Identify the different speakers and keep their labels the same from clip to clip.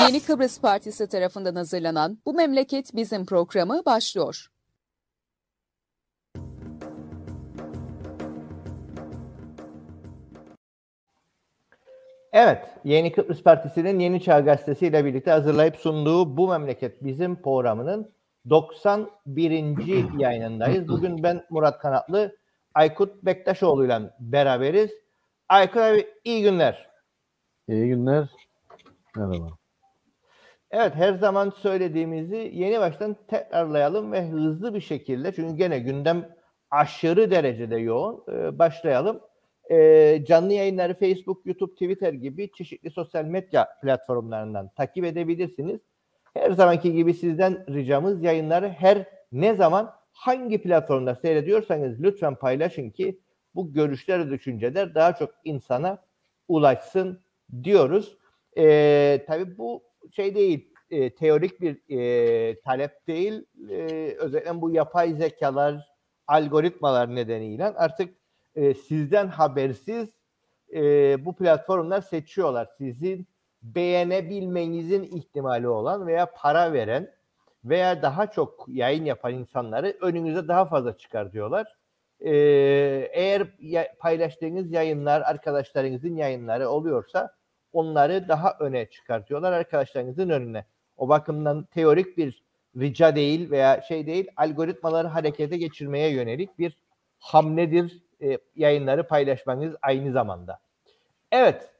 Speaker 1: Yeni Kıbrıs Partisi tarafından hazırlanan Bu Memleket Bizim programı başlıyor.
Speaker 2: Evet, Yeni Kıbrıs Partisi'nin Yeni Çağ Gazetesi ile birlikte hazırlayıp sunduğu Bu Memleket Bizim programının 91. yayınındayız. Bugün ben Murat Kanatlı, Aykut Bektaşoğlu ile beraberiz. Aykut abi iyi günler.
Speaker 3: İyi günler. Merhaba.
Speaker 2: Evet her zaman söylediğimizi yeni baştan tekrarlayalım ve hızlı bir şekilde çünkü gene gündem aşırı derecede yoğun. Ee, başlayalım. Ee, canlı yayınları Facebook, YouTube, Twitter gibi çeşitli sosyal medya platformlarından takip edebilirsiniz. Her zamanki gibi sizden ricamız yayınları her ne zaman hangi platformda seyrediyorsanız lütfen paylaşın ki bu görüşler düşünceler daha çok insana ulaşsın diyoruz. Ee, tabii bu şey değil, e, teorik bir e, talep değil. E, özellikle bu yapay zekalar, algoritmalar nedeniyle artık e, sizden habersiz e, bu platformlar seçiyorlar. Sizin beğenebilmenizin ihtimali olan veya para veren veya daha çok yayın yapan insanları önünüze daha fazla çıkar diyorlar. Ee, eğer ya, paylaştığınız yayınlar arkadaşlarınızın yayınları oluyorsa onları daha öne çıkartıyorlar arkadaşlarınızın önüne. O bakımdan teorik bir rica değil veya şey değil algoritmaları harekete geçirmeye yönelik bir hamledir e, yayınları paylaşmanız aynı zamanda. Evet,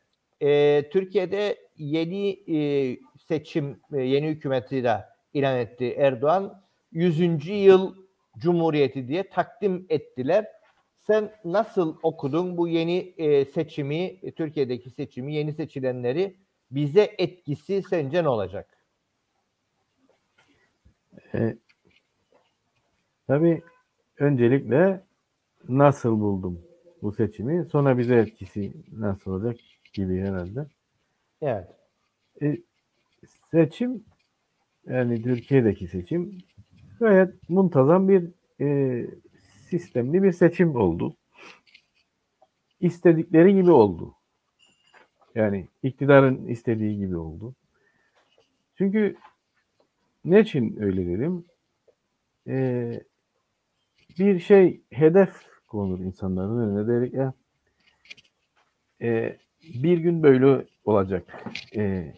Speaker 2: e, Türkiye'de yeni e, seçim, e, yeni hükümeti de ilan etti Erdoğan. 100. yıl Cumhuriyeti diye takdim ettiler. Sen nasıl okudun bu yeni e, seçimi, e, Türkiye'deki seçimi, yeni seçilenleri? Bize etkisi sence ne olacak?
Speaker 3: E, tabii öncelikle nasıl buldum bu seçimi, sonra bize etkisi nasıl olacak gibi herhalde.
Speaker 2: Evet.
Speaker 3: E, seçim, yani Türkiye'deki seçim gayet muntazam bir e, sistemli bir seçim oldu. İstedikleri gibi oldu. Yani iktidarın istediği gibi oldu. Çünkü ne için öyle dedim? Ee, bir şey hedef konur insanların önüne dedik ya e, bir gün böyle olacak. E,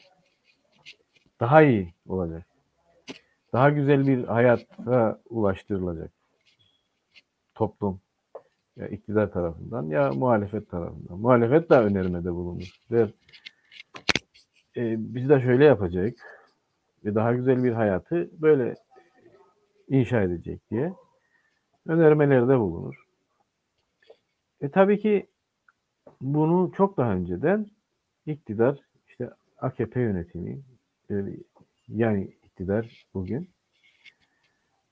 Speaker 3: daha iyi olacak. Daha güzel bir hayata ulaştırılacak toplum ya iktidar tarafından ya muhalefet tarafından. Muhalefet de önermede bulunur. Der, e, biz de şöyle yapacak ve daha güzel bir hayatı böyle inşa edecek diye önermelerde bulunur. E tabii ki bunu çok daha önceden iktidar işte AKP yönetimi yani iktidar bugün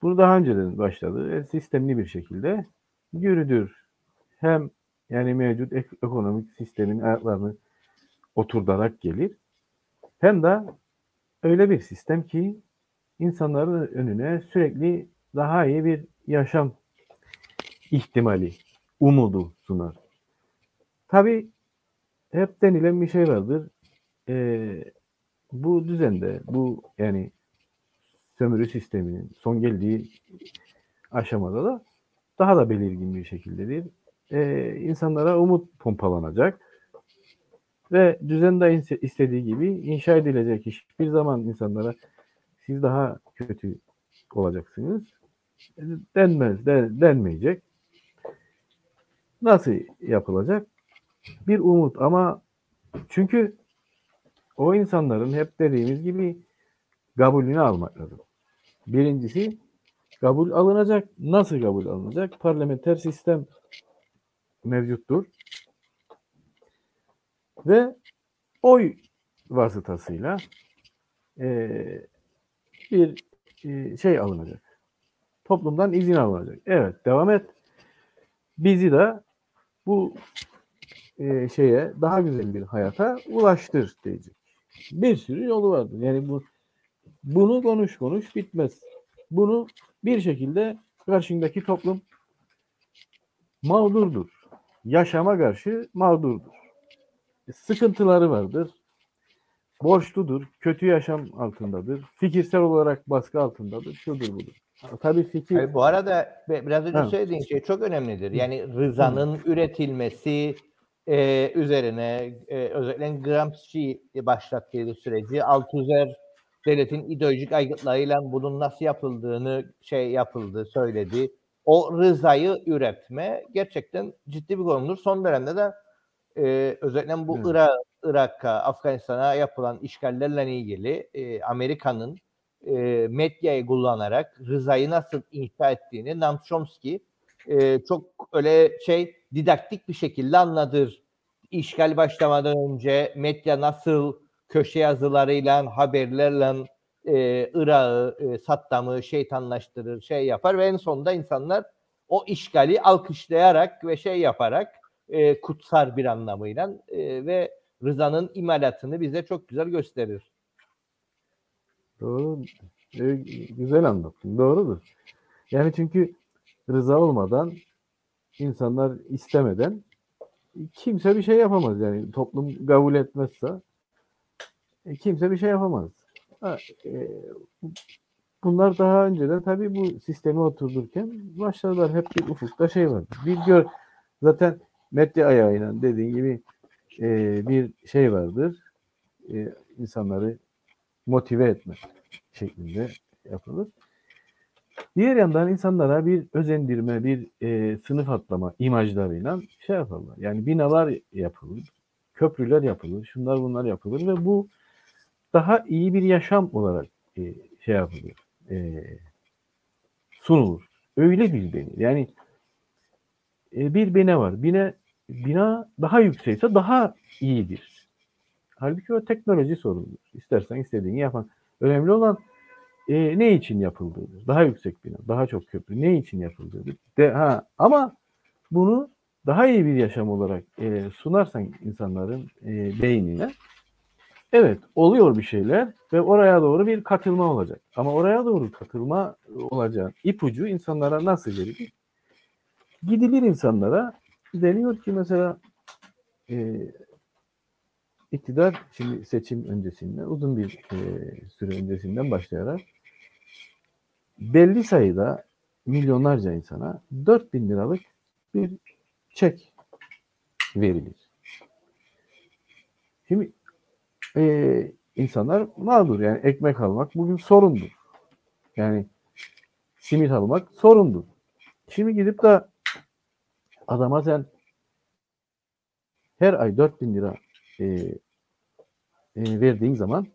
Speaker 3: bunu daha önceden başladı. E, sistemli bir şekilde yürüdür. Hem yani mevcut ek- ekonomik sistemin ayaklarını oturarak gelir. Hem de öyle bir sistem ki insanların önüne sürekli daha iyi bir yaşam ihtimali, umudu sunar. Tabi hep denilen bir şey vardır. Ee, bu düzende, bu yani sömürü sisteminin son geldiği aşamada da daha da belirgin bir şekildedir. Ee, insanlara umut pompalanacak ve düzen de istediği gibi inşa edilecek. Hiçbir zaman insanlara siz daha kötü olacaksınız denmez, de, denmeyecek. Nasıl yapılacak? Bir umut ama çünkü o insanların hep dediğimiz gibi kabulünü almak lazım. Birincisi kabul alınacak. Nasıl kabul alınacak? Parlamenter sistem mevcuttur. Ve oy vasıtasıyla e, bir e, şey alınacak. Toplumdan izin alınacak. Evet devam et. Bizi de bu e, şeye daha güzel bir hayata ulaştır diyecek. Bir sürü yolu vardır. Yani bu bunu konuş konuş bitmez. Bunu bir şekilde karşındaki toplum mağdurdur. Yaşama karşı mağdurdur. E, sıkıntıları vardır. borçludur, kötü yaşam altındadır, fikirsel olarak baskı altındadır, şudur budur. Tabii fikir...
Speaker 2: Hayır, bu arada biraz önce
Speaker 3: Ha.
Speaker 2: söylediğin şey çok önemlidir. Yani rızanın üretilmesi e, üzerine e, özellikle Gramsci başlattığı süreci Althusser devletin ideolojik aygıtlarıyla bunun nasıl yapıldığını şey yapıldı, söyledi. O rızayı üretme gerçekten ciddi bir konumdur. Son dönemde de e, özellikle bu
Speaker 3: Evet.
Speaker 2: Irak, Irak'a, Afganistan'a yapılan işgallerle ilgili e, Amerika'nın e, medyayı kullanarak rızayı nasıl inşa ettiğini Noam Chomsky e, çok öyle şey didaktik bir şekilde anlatır. İşgal başlamadan önce medya nasıl köşe yazılarıyla, haberlerle e, Irak'ı, e, Saddam'ı şeytanlaştırır, şey yapar ve en sonunda insanlar o işgali alkışlayarak ve şey yaparak e, kutsar bir anlamıyla e, ve Rıza'nın imalatını bize çok güzel gösterir.
Speaker 3: Doğru. E, güzel anlattın. Doğrudur. Yani çünkü rıza olmadan insanlar istemeden kimse bir şey yapamaz. Yani toplum kabul etmezse kimse bir şey yapamaz. Ha, e, bunlar daha önceden tabii bu sistemi oturdurken başladılar. Hep bir ufukta şey var. Bir gör zaten medya ayağıyla dediğin gibi e, bir şey vardır. E, insanları motive etme şeklinde yapılır. Diğer yandan insanlara bir özendirme, bir e, sınıf atlama imajlarıyla şey yaparlar. Yani binalar yapılır, köprüler yapılır, şunlar bunlar yapılır ve bu daha iyi bir yaşam olarak e, şey yapılır, e, sunulur. Öyle bir denir. Yani e, bir bina var. Bina, bina daha yüksekse daha iyidir. Halbuki o teknoloji sorunudur. İstersen istediğini yapan. Önemli olan e, ne için yapıldığıdır. Daha yüksek bina, daha çok köprü ne için yapıldığıdır. De, ha, ama bunu daha iyi bir yaşam olarak e, sunarsan insanların e, beynine evet oluyor bir şeyler ve oraya doğru bir katılma olacak. Ama oraya doğru katılma olacak ipucu insanlara nasıl gelir? Gidilir insanlara deniyor ki mesela e, iktidar şimdi seçim öncesinden uzun bir e, süre öncesinden başlayarak belli sayıda milyonlarca insana 4000 liralık bir çek verilir. Şimdi e, insanlar mağdur yani ekmek almak bugün sorundur. Yani simit almak sorundur. Şimdi gidip de adama sen her ay 4000 lira e, e, verdiğin zaman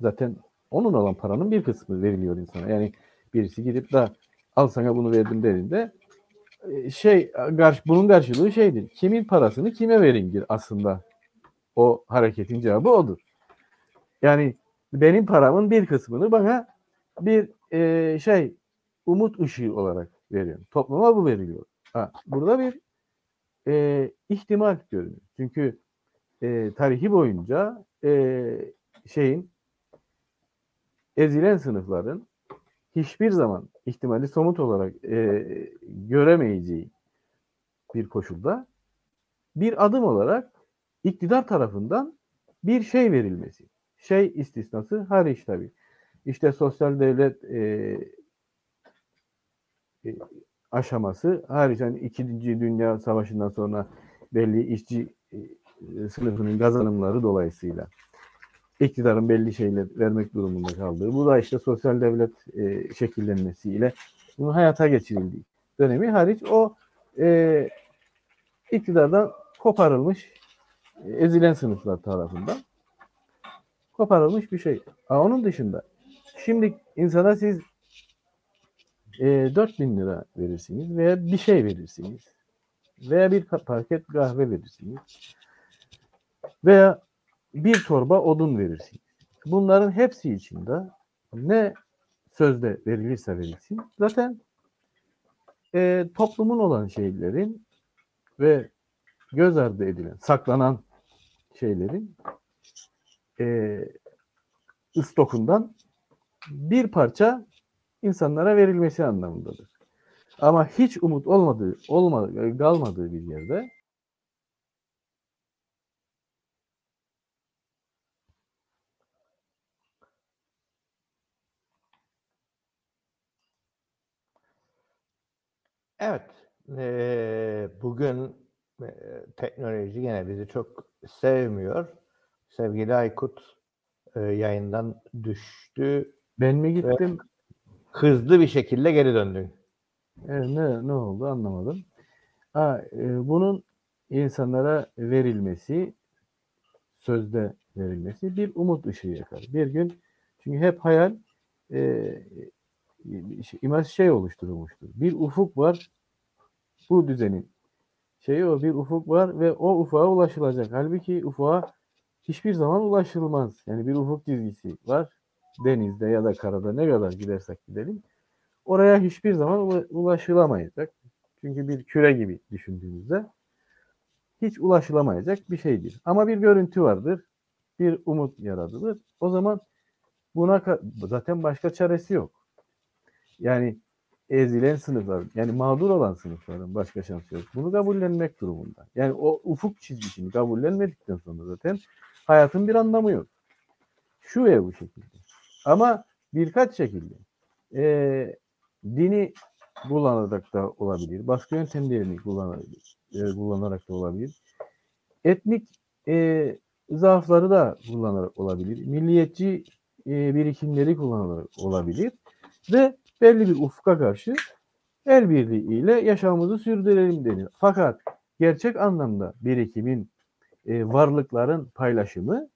Speaker 3: zaten onun olan paranın bir kısmı veriliyor insana. Yani birisi gidip de al sana bunu verdim dediğinde e, şey bunun karşılığı şeydir. Kimin parasını kime veringir aslında o hareketin cevabı odur. Yani benim paramın bir kısmını bana bir e, şey umut ışığı olarak veriyor. Topluma bu veriliyor. Ha, burada bir e, ihtimal görünüyor. Çünkü e, tarihi boyunca e, şeyin ezilen sınıfların hiçbir zaman ihtimali somut olarak e, göremeyeceği bir koşulda bir adım olarak iktidar tarafından bir şey verilmesi. Şey istisnası hariç tabii. İşte sosyal devlet e, e, aşaması hariç yani İkinci Dünya Savaşı'ndan sonra belli işçi e, sınıfının kazanımları dolayısıyla iktidarın belli şeyler vermek durumunda kaldığı. Bu da işte sosyal devlet e, şekillenmesiyle bunun hayata geçirildiği dönemi hariç o e, iktidardan koparılmış ezilen sınıflar tarafından koparılmış bir şey. Ha, onun dışında şimdi insana siz e, 4000 lira verirsiniz veya bir şey verirsiniz veya bir paket kahve verirsiniz veya bir torba odun verirsiniz. Bunların hepsi içinde ne sözde verilirse verilsin zaten e, toplumun olan şeylerin ve göz ardı edilen, saklanan şeylerin e, ıstokundan bir parça insanlara verilmesi anlamındadır. Ama hiç umut olmadığı, olmadığı, kalmadığı bir yerde
Speaker 2: Evet, e, bugün teknoloji gene bizi çok sevmiyor. Sevgili Aykut e, yayından düştü.
Speaker 3: Ben mi gittim?
Speaker 2: Hızlı bir şekilde geri döndün.
Speaker 3: Evet, ne, ne oldu anlamadım. Ha, e, bunun insanlara verilmesi, sözde verilmesi bir umut ışığı yakar. Bir gün çünkü hep hayal e, şey- imaj şey oluşturulmuştur. Bir ufuk var bu düzenin şeyi o bir ufuk var ve o ufuğa ulaşılacak. Halbuki ufuğa hiçbir zaman ulaşılmaz. Yani bir ufuk çizgisi var. Denizde ya da karada ne kadar gidersek gidelim. Oraya hiçbir zaman ula- ulaşılamayacak. Çünkü bir küre gibi düşündüğümüzde hiç ulaşılamayacak bir şeydir. Ama bir görüntü vardır. Bir umut yaratılır. O zaman buna zaten başka çaresi yok. Yani ezilen sınıfların, yani mağdur olan sınıfların başka şansı yok. Bunu kabullenmek durumunda. Yani o ufuk çizgisini kabullenmedikten sonra zaten hayatın bir anlamı yok. Şu ve bu şekilde. Ama birkaç şekilde. Ee, dini kullanarak da olabilir. Başka yöntemlerini kullanarak, e, kullanarak da olabilir. Etnik e, zaafları da kullanarak olabilir. Milliyetçi e, birikimleri kullanarak olabilir. Ve belli bir ufka karşı el birliğiyle yaşamımızı sürdürelim denir. Fakat gerçek anlamda birikimin, e, varlıkların paylaşımı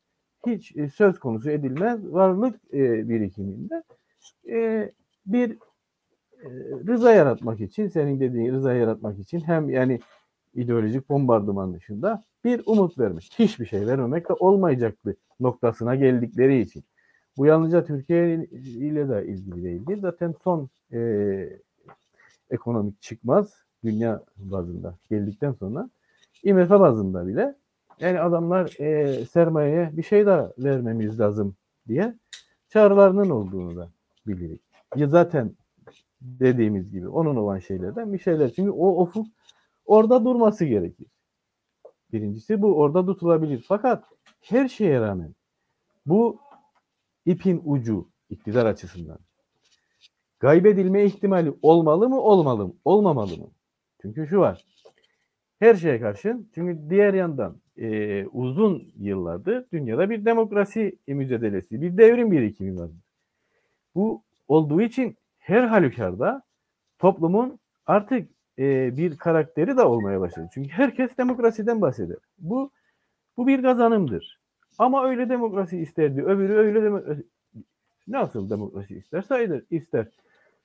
Speaker 3: hiç e, söz konusu edilmez. Varlık e, birikiminde e, bir e, rıza yaratmak için, senin dediğin rıza yaratmak için hem yani ideolojik bombardıman dışında bir umut vermek. Hiçbir şey vermemek de olmayacaktı noktasına geldikleri için. Bu yalnızca Türkiye ile de ilgili değildir. Zaten son e, ekonomik çıkmaz dünya bazında geldikten sonra IMF bazında bile yani adamlar e, sermayeye bir şey daha vermemiz lazım diye çağrılarının olduğunu da biliriz. Ya zaten dediğimiz gibi onun olan şeylerden bir şeyler. Çünkü o ufuk orada durması gerekir. Birincisi bu orada tutulabilir. Fakat her şeye rağmen bu ipin ucu iktidar açısından kaybedilme ihtimali olmalı mı olmalı mı olmamalı mı? Çünkü şu var. Her şeye karşın çünkü diğer yandan e, uzun yıllardır dünyada bir demokrasi mücadelesi, bir devrim birikimi var. Bu olduğu için her halükarda toplumun artık e, bir karakteri de olmaya başladı. Çünkü herkes demokrasiden bahseder. Bu bu bir kazanımdır. Ama öyle demokrasi isterdi. Öbürü öyle demokrasi nasıl demokrasi isterse ister.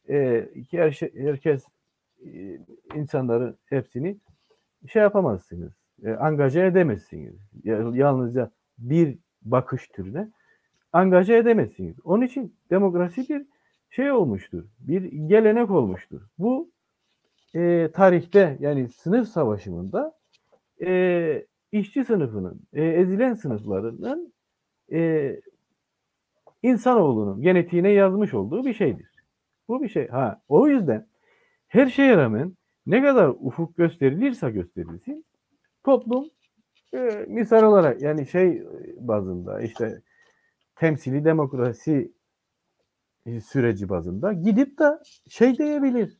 Speaker 3: E, ki her şey, herkes e, insanların hepsini şey yapamazsınız. E, angaje edemezsiniz. Ya- Yalnızca bir bakış türüne angaje edemezsiniz. Onun için demokrasi bir şey olmuştur. Bir gelenek olmuştur. Bu e, tarihte yani sınıf savaşımında e, işçi sınıfının, e, ezilen sınıflarının e, insanoğlunun genetiğine yazmış olduğu bir şeydir. Bu bir şey. Ha, o yüzden her şeye rağmen ne kadar ufuk gösterilirse gösterilsin toplum e, misal olarak yani şey bazında işte temsili demokrasi e, süreci bazında gidip de şey diyebilir.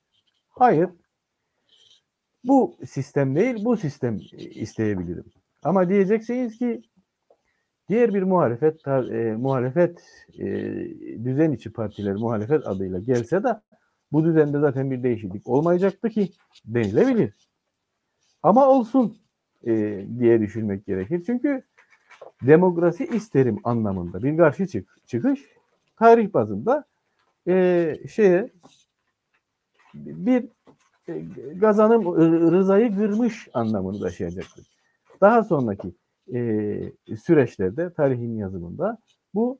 Speaker 3: Hayır. Bu sistem değil, bu sistem e, isteyebilirim. Ama diyeceksiniz ki diğer bir muhalefet e, muhalefet e, düzen içi partiler muhalefet adıyla gelse de bu düzende zaten bir değişiklik olmayacaktı ki denilebilir. Ama olsun e, diye düşünmek gerekir. Çünkü demokrasi isterim anlamında bir karşı çık çıkış tarih bazında e, şeye bir e, kazanım ı- rızayı kırmış anlamını taşıyacaktır. Daha sonraki e, süreçlerde tarihin yazımında bu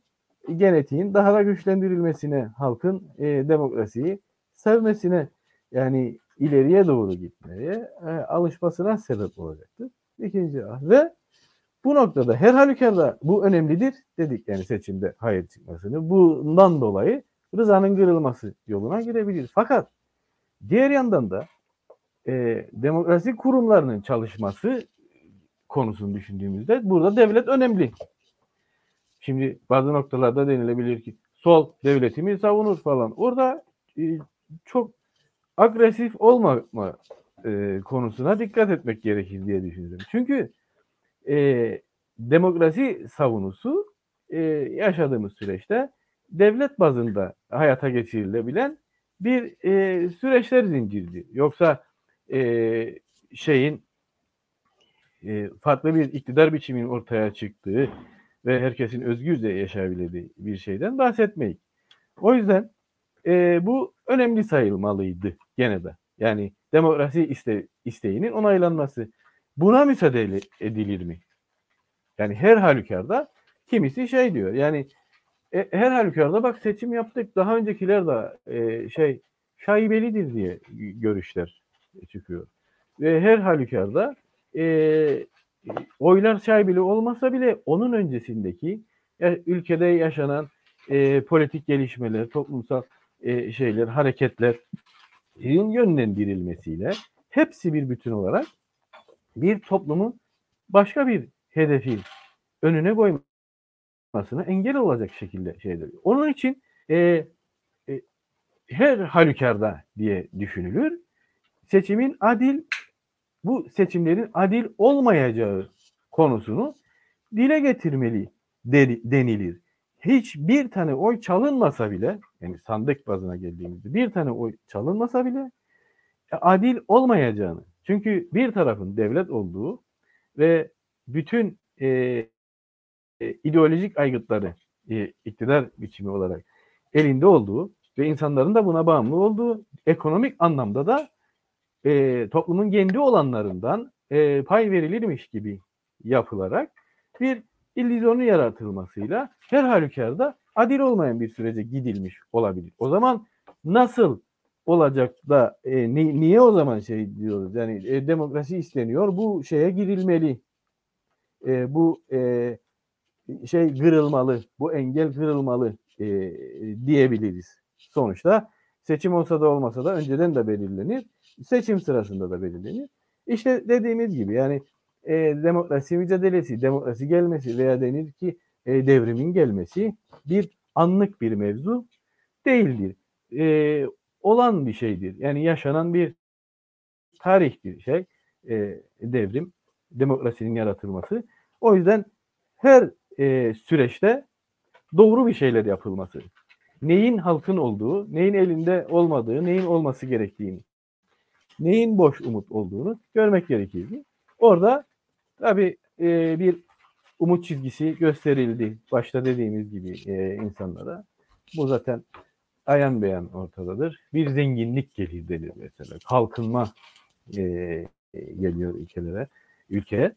Speaker 3: genetiğin daha da güçlendirilmesine, halkın e, demokrasiyi sevmesine yani ileriye doğru gitmeye e, alışmasına sebep olacaktır. İkinci ve bu noktada her halükarda bu önemlidir dedik yani seçimde hayır çıkmasını. Bundan dolayı rızanın kırılması yoluna girebilir. Fakat diğer yandan da e, demokrasi kurumlarının çalışması konusunu düşündüğümüzde burada devlet önemli. Şimdi bazı noktalarda denilebilir ki sol devletimi savunur falan. Orada e, çok agresif olmama e, konusuna dikkat etmek gerekir diye düşünüyorum. Çünkü e, demokrasi savunusu e, yaşadığımız süreçte devlet bazında hayata geçirilebilen bir e, süreçler zinciridir. Yoksa e, şeyin e, farklı bir iktidar biçiminin ortaya çıktığı ve herkesin özgürce yaşayabildiği bir şeyden bahsetmeyiz. O yüzden e, bu önemli sayılmalıydı gene de. Yani demokrasi iste, isteğinin onaylanması. Buna müsaade edilir mi? Yani her halükarda kimisi şey diyor. Yani e, her halükarda bak seçim yaptık. Daha öncekiler de e, şey şaibelidir diye görüşler çıkıyor. Ve her halükarda e, oylar şaibeli olmasa bile onun öncesindeki ya, ülkede yaşanan e, politik gelişmeler, toplumsal e, şeyler, hareketler yönlendirilmesiyle hepsi bir bütün olarak bir toplumun başka bir hedefi önüne koymasına engel olacak şekilde şeydir. Onun için e, e, her halükarda diye düşünülür. Seçimin adil bu seçimlerin adil olmayacağı konusunu dile getirmeli denilir. Hiçbir tane oy çalınmasa bile yani sandık bazına geldiğimizde bir tane oy çalınmasa bile e, adil olmayacağını çünkü bir tarafın devlet olduğu ve bütün e, e, ideolojik aygıtları e, iktidar biçimi olarak elinde olduğu ve insanların da buna bağımlı olduğu ekonomik anlamda da e, toplumun kendi olanlarından e, pay verilirmiş gibi yapılarak bir illüzyonu yaratılmasıyla her halükarda adil olmayan bir sürece gidilmiş olabilir. O zaman nasıl olacak da e, ni, niye o zaman şey diyoruz yani e, demokrasi isteniyor bu şeye girilmeli e, bu e, şey kırılmalı bu engel kırılmalı e, diyebiliriz. Sonuçta seçim olsa da olmasa da önceden de belirlenir seçim sırasında da belirlenir. İşte dediğimiz gibi yani e, demokrasi mücadelesi, demokrasi gelmesi veya denir ki e, devrimin gelmesi bir anlık bir mevzu değildir. E, olan bir şeydir. Yani yaşanan bir tarihtir şey e, devrim, demokrasinin yaratılması. O yüzden her e, süreçte doğru bir şeyler yapılması. Neyin halkın olduğu, neyin elinde olmadığı, neyin olması gerektiğini neyin boş umut olduğunu görmek gerekirdi. Orada tabii e, bir umut çizgisi gösterildi. Başta dediğimiz gibi e, insanlara. Bu zaten ayan beyan ortadadır. Bir zenginlik gelir denir mesela. Kalkınma e, geliyor ülkelere, ülkeye.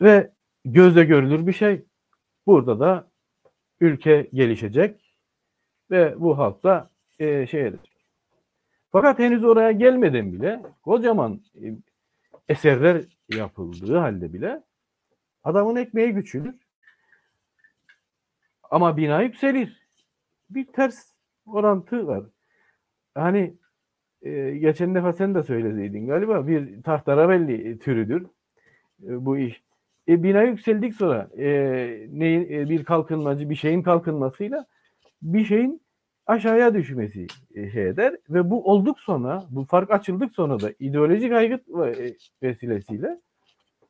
Speaker 3: Ve gözle görülür bir şey. Burada da ülke gelişecek ve bu halk da e, şey edecek. Fakat henüz oraya gelmeden bile kocaman e, eserler yapıldığı halde bile adamın ekmeği küçülür. Ama bina yükselir. Bir ters orantı var. Hani e, geçen defa sen de söylediydin galiba bir tahtaravelli türüdür e, bu iş. E, bina yükseldik sonra e, neyin, e, bir kalkınmacı bir şeyin kalkınmasıyla bir şeyin aşağıya düşmesi e, şey eder ve bu olduk sonra bu fark açıldık sonra da ideolojik aygıt e, vesilesiyle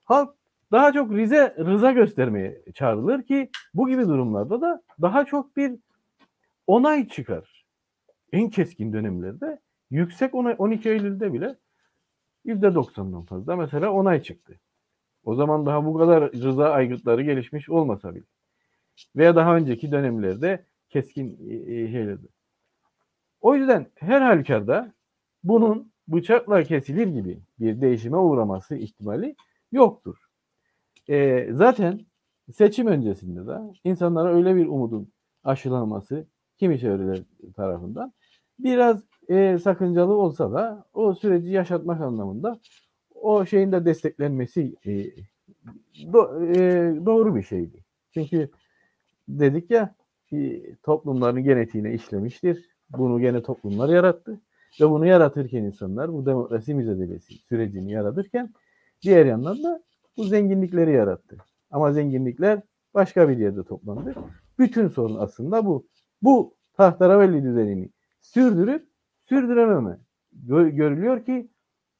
Speaker 3: halk daha çok rize rıza göstermeye çağrılır ki bu gibi durumlarda da daha çok bir onay çıkar. En keskin dönemlerde yüksek onay 12 Eylül'de bile %90'dan fazla mesela onay çıktı. O zaman daha bu kadar rıza aygıtları gelişmiş olmasa bile. Veya daha önceki dönemlerde keskin e, e, şeylerdi. O yüzden her halükarda bunun bıçakla kesilir gibi bir değişime uğraması ihtimali yoktur. E, zaten seçim öncesinde de insanlara öyle bir umudun aşılanması kimi çevreler tarafından biraz e, sakıncalı olsa da o süreci yaşatmak anlamında o şeyin de desteklenmesi e, do, e, doğru bir şeydi. Çünkü dedik ya toplumların genetiğine işlemiştir. Bunu gene toplumlar yarattı. Ve bunu yaratırken insanlar bu demokrasi mücadelesi sürecini yaratırken diğer yandan da bu zenginlikleri yarattı. Ama zenginlikler başka bir yerde toplandı. Bütün sorun aslında bu. Bu tahtaravelli düzenini sürdürüp sürdürememe gö- görülüyor ki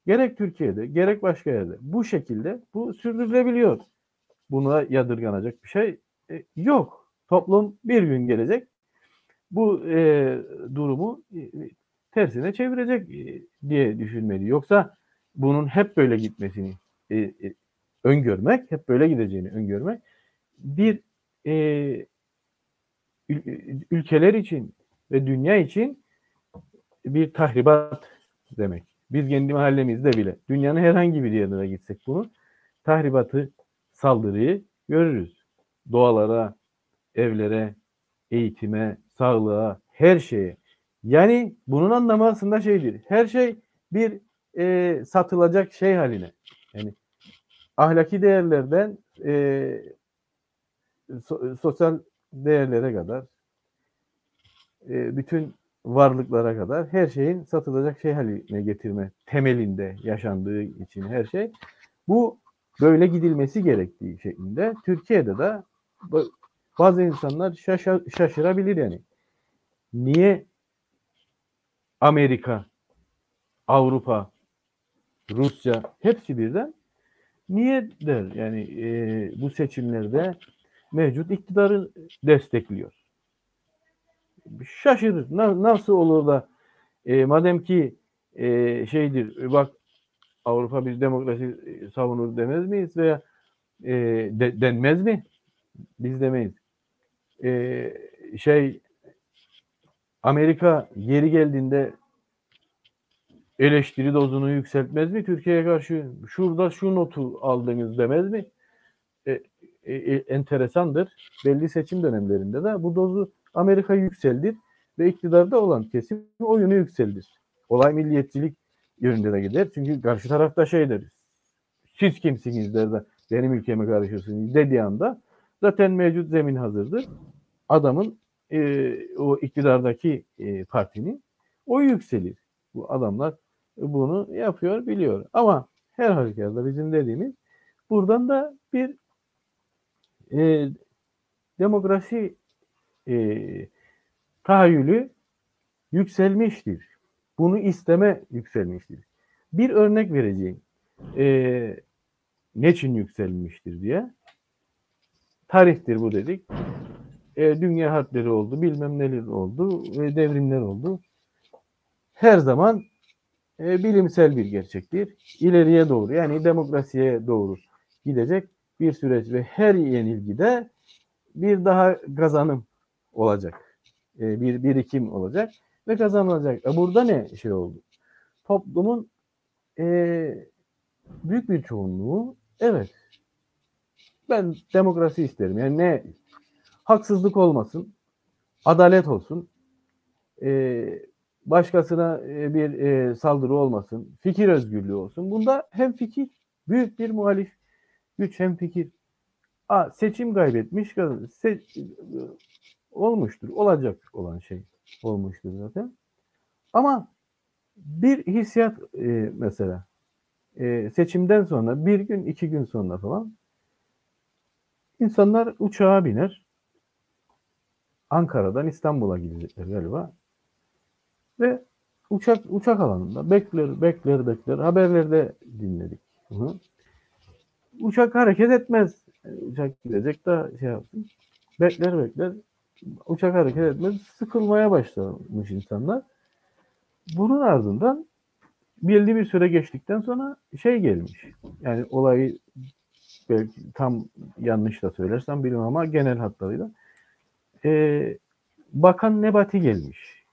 Speaker 3: gerek Türkiye'de gerek başka yerde bu şekilde bu sürdürülebiliyor. Buna yadırganacak bir şey e, yok. Toplum bir gün gelecek bu e, durumu e, tersine çevirecek e, diye düşünmeli. Yoksa bunun hep böyle gitmesini e, e, öngörmek, hep böyle gideceğini öngörmek bir e, ül- ülkeler için ve dünya için bir tahribat demek. Biz kendi mahallemizde bile dünyanın herhangi bir yerine gitsek bunu tahribatı, saldırıyı görürüz. Doğalara, evlere, eğitime, sağlığa, her şeye. Yani bunun anlamı aslında şeydir. Her şey bir e, satılacak şey haline. Yani ahlaki değerlerden e, so- sosyal değerlere kadar e, bütün varlıklara kadar her şeyin satılacak şey haline getirme temelinde yaşandığı için her şey bu böyle gidilmesi gerektiği şeklinde Türkiye'de de bazı insanlar şaşa- şaşırabilir yani. Niye Amerika, Avrupa, Rusya hepsi birden niye der yani e, bu seçimlerde mevcut iktidarı destekliyor. Şaşırır. Na- nasıl olur da e, madem ki e, şeydir bak Avrupa biz demokrasi e, savunur demez miyiz veya e, de- denmez mi? Biz demeyiz. E, şey Amerika geri geldiğinde eleştiri dozunu yükseltmez mi Türkiye'ye karşı? Şurada şu notu aldınız demez mi? E, e, e, enteresandır. Belli seçim dönemlerinde de bu dozu Amerika yükseldir ve iktidarda olan kesim oyunu yükseldir. Olay milliyetçilik yönünde de gider. Çünkü karşı tarafta şey deriz. Siz kimsiniz der de benim ülkeme karışıyorsunuz dediği anda zaten mevcut zemin hazırdır. Adamın e, o iktidardaki e, partinin o yükselir. Bu adamlar bunu yapıyor, biliyor. Ama her halükarda bizim dediğimiz buradan da bir e, demokrasi e, tahayyülü yükselmiştir. Bunu isteme yükselmiştir. Bir örnek vereceğim. E, niçin yükselmiştir diye. Tarihtir bu dedik. E, dünya harpleri oldu, bilmem neler oldu, e, devrimler oldu. Her zaman e, bilimsel bir gerçektir. İleriye doğru yani demokrasiye doğru gidecek bir süreç ve her yenilgide bir daha kazanım olacak. E, bir birikim olacak ve kazanılacak. E, burada ne şey oldu? Toplumun e, büyük bir çoğunluğu evet ben demokrasi isterim. Yani ne haksızlık olmasın, adalet olsun, e, başkasına e, bir e, saldırı olmasın, fikir özgürlüğü olsun. Bunda hem fikir, büyük bir muhalif güç hem fikir. Aa, seçim kaybetmiş, se, olmuştur, olacak olan şey olmuştur zaten. Ama bir hissiyat e, mesela e, seçimden sonra bir gün, iki gün sonra falan insanlar uçağa biner. Ankara'dan İstanbul'a gidecekler galiba. Ve uçak uçak alanında bekler bekler bekler haberlerde dinledik. Hı. Uçak hareket etmez. Uçak gidecek de şey yapsın. Bekler bekler. Uçak hareket etmez. Sıkılmaya başlamış insanlar. Bunun ardından belli bir süre geçtikten sonra şey gelmiş. Yani olayı belki tam yanlış da söylersem bilmem ama genel hatlarıyla e, Bakan Nebati gelmiş.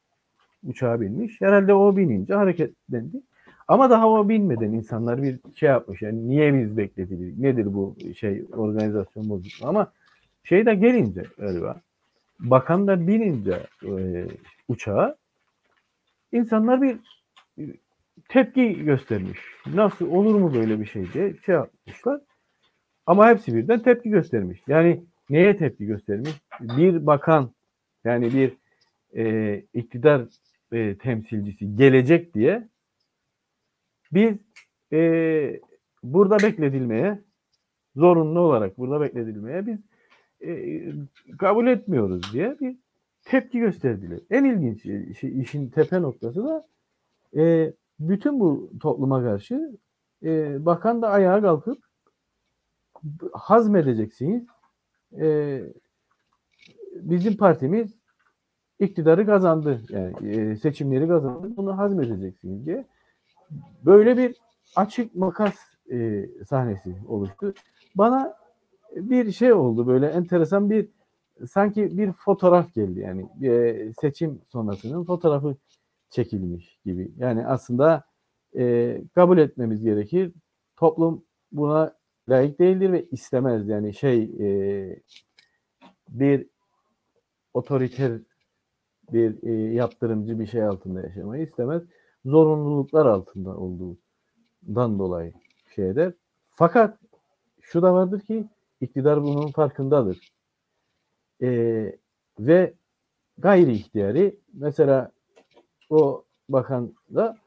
Speaker 3: Uçağa binmiş. Herhalde o binince hareketlendi. Ama daha o binmeden insanlar bir şey yapmış. Yani niye biz bekledik? Nedir bu şey organizasyon bozukluğu? Ama şey de gelince galiba bakan da binince e, uçağa insanlar bir tepki göstermiş. Nasıl olur mu böyle bir şey diye şey yapmışlar. Ama hepsi birden tepki göstermiş. Yani neye tepki göstermiş? Bir bakan yani bir e, iktidar e, temsilcisi gelecek diye biz e, burada bekledilmeye zorunlu olarak burada bekledilmeye biz e, kabul etmiyoruz diye bir tepki gösterdiler. En ilginç şey, işin tepe noktası da e, bütün bu topluma karşı e, bakan da ayağa kalkıp hazmedeceksiniz. E, bizim partimiz iktidarı kazandı. Yani e, seçimleri kazandı. Bunu hazmedeceksiniz diye. Böyle bir açık makas e, sahnesi oluştu. Bana bir şey oldu böyle enteresan bir sanki bir fotoğraf geldi yani e, seçim sonrasının fotoğrafı çekilmiş gibi. Yani aslında e, kabul etmemiz gerekir. Toplum buna layık değildir ve istemez. Yani şey e, bir otoriter bir e, yaptırımcı bir şey altında yaşamayı istemez. Zorunluluklar altında olduğundan dolayı şey eder. Fakat şu da vardır ki iktidar bunun farkındadır. E, ve gayri ihtiyari mesela o bakan da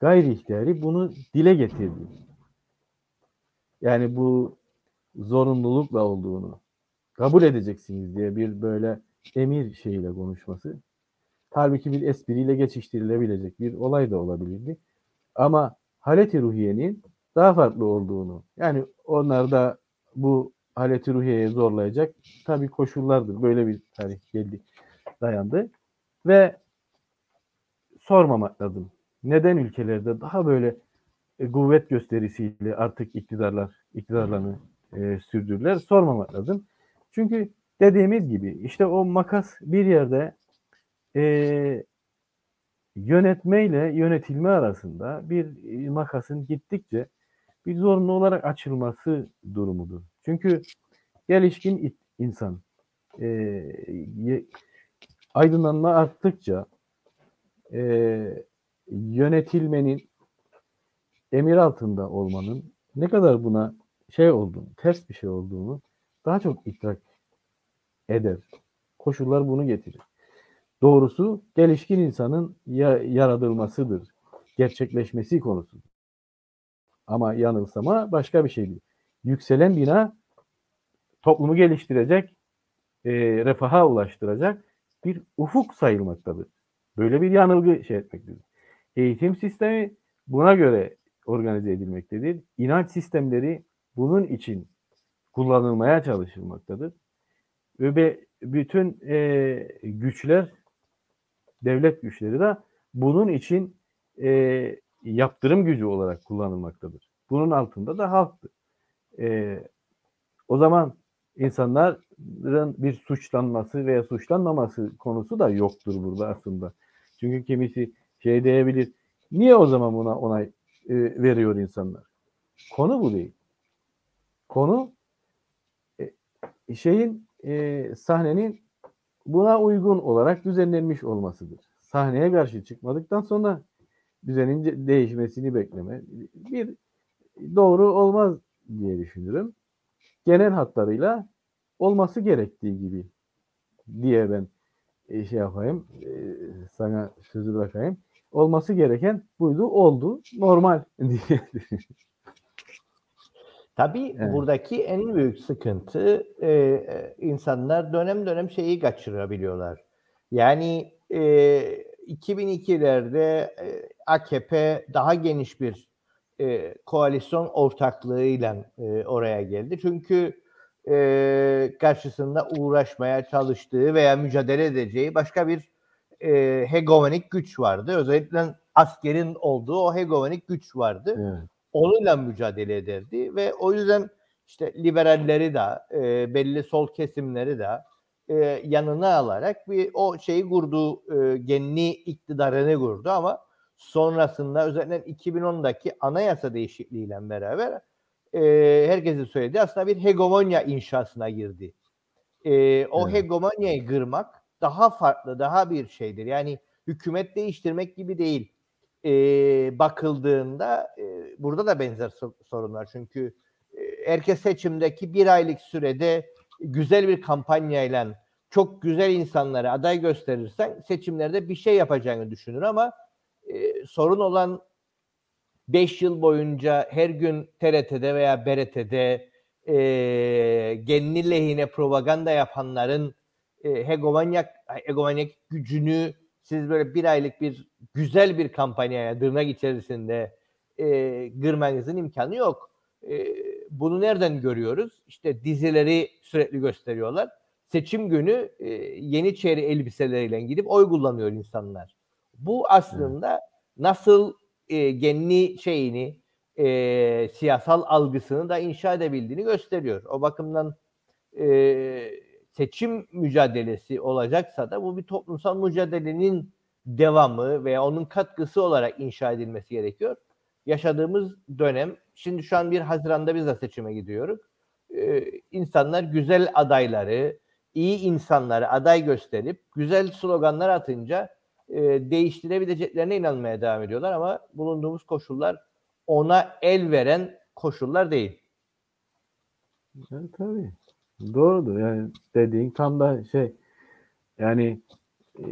Speaker 3: gayri ihtiyari bunu dile getirdi. Yani bu zorunlulukla olduğunu kabul edeceksiniz diye bir böyle emir şeyiyle konuşması. Halbuki bir espriyle geçiştirilebilecek bir olay da olabilirdi. Ama haleti ruhiyenin daha farklı olduğunu yani onlar da bu haleti ruhiyeye zorlayacak tabii koşullardır. Böyle bir tarih geldi dayandı. Ve sormamak lazım. Neden ülkelerde daha böyle e, kuvvet gösterisiyle artık iktidarlar iktidarlarını e, sürdürürler sormamak lazım. Çünkü dediğimiz gibi işte o makas bir yerde e, yönetmeyle yönetilme arasında bir e, makasın gittikçe bir zorunlu olarak açılması durumudur. Çünkü gelişkin insan e, aydınlanma arttıkça e, yönetilmenin emir altında olmanın ne kadar buna şey olduğunu, ters bir şey olduğunu daha çok idrak eder. Koşullar bunu getirir. Doğrusu gelişkin insanın ya, yaratılmasıdır. Gerçekleşmesi konusu. Ama yanılsama başka bir şeydir. Yükselen bina toplumu geliştirecek, e, refaha ulaştıracak bir ufuk sayılmaktadır. Böyle bir yanılgı şey etmektedir. Eğitim sistemi buna göre organize edilmektedir. İnanç sistemleri bunun için kullanılmaya çalışılmaktadır. Ve bütün e, güçler, devlet güçleri de bunun için e, yaptırım gücü olarak kullanılmaktadır. Bunun altında da halktır. E, o zaman insanların bir suçlanması veya suçlanmaması konusu da yoktur burada aslında. Çünkü kimisi şey diyebilir. Niye o zaman buna onay e, veriyor insanlar? Konu bu değil. Konu e, şeyin e, sahnenin buna uygun olarak düzenlenmiş olmasıdır. Sahneye karşı çıkmadıktan sonra düzenin değişmesini bekleme bir doğru olmaz diye düşünürüm. Genel hatlarıyla olması gerektiği gibi diye ben e, şey yapayım, e, sana sözü bırakayım. Olması gereken buydu, oldu, normal diye
Speaker 2: Tabii evet. buradaki en büyük sıkıntı e, e, insanlar dönem dönem şeyi kaçırabiliyorlar. Yani e, 2002'lerde e, AKP daha geniş bir e, koalisyon ortaklığıyla e, oraya geldi. Çünkü e, karşısında uğraşmaya çalıştığı veya mücadele edeceği başka bir e, hegemonik güç vardı. Özellikle askerin olduğu o hegemonik güç vardı. Evet. Onunla mücadele ederdi ve o yüzden işte liberalleri de e, belli sol kesimleri de e, yanına alarak bir o şeyi kurdu, e, genli iktidarını kurdu ama sonrasında özellikle 2010'daki anayasa değişikliğiyle beraber e, herkesin söylediği aslında bir hegemonya inşasına girdi. E, o evet. hegemonyayı kırmak daha farklı, daha bir şeydir. Yani hükümet değiştirmek gibi değil. E, bakıldığında e, burada da benzer sorunlar. Çünkü e, herkes seçimdeki bir aylık sürede güzel bir kampanyayla çok güzel insanlara aday gösterirsen seçimlerde bir şey yapacağını düşünür ama e, sorun olan 5 yıl boyunca her gün TRT'de veya BRT'de e, genli lehine propaganda yapanların e, hegemonyak, hegemonyak gücünü siz böyle bir aylık bir güzel bir kampanyaya tırnak içerisinde e, girmenizin imkanı yok. E, bunu nereden görüyoruz? İşte dizileri sürekli gösteriyorlar. Seçim günü e, Yeniçeri elbiseleriyle gidip oy kullanıyor insanlar. Bu aslında nasıl e, genli şeyini, e, siyasal algısını da inşa edebildiğini gösteriyor. O bakımdan e, seçim mücadelesi olacaksa da bu bir toplumsal mücadelenin devamı veya onun katkısı olarak inşa edilmesi gerekiyor. Yaşadığımız dönem, şimdi şu an bir Haziran'da biz de seçime gidiyoruz. Ee, insanlar güzel adayları, iyi insanları aday gösterip güzel sloganlar atınca e, değiştirebileceklerine inanmaya devam ediyorlar ama bulunduğumuz koşullar ona el veren koşullar değil.
Speaker 3: Evet, tabii. Doğrudur. Yani dediğin tam da şey yani e,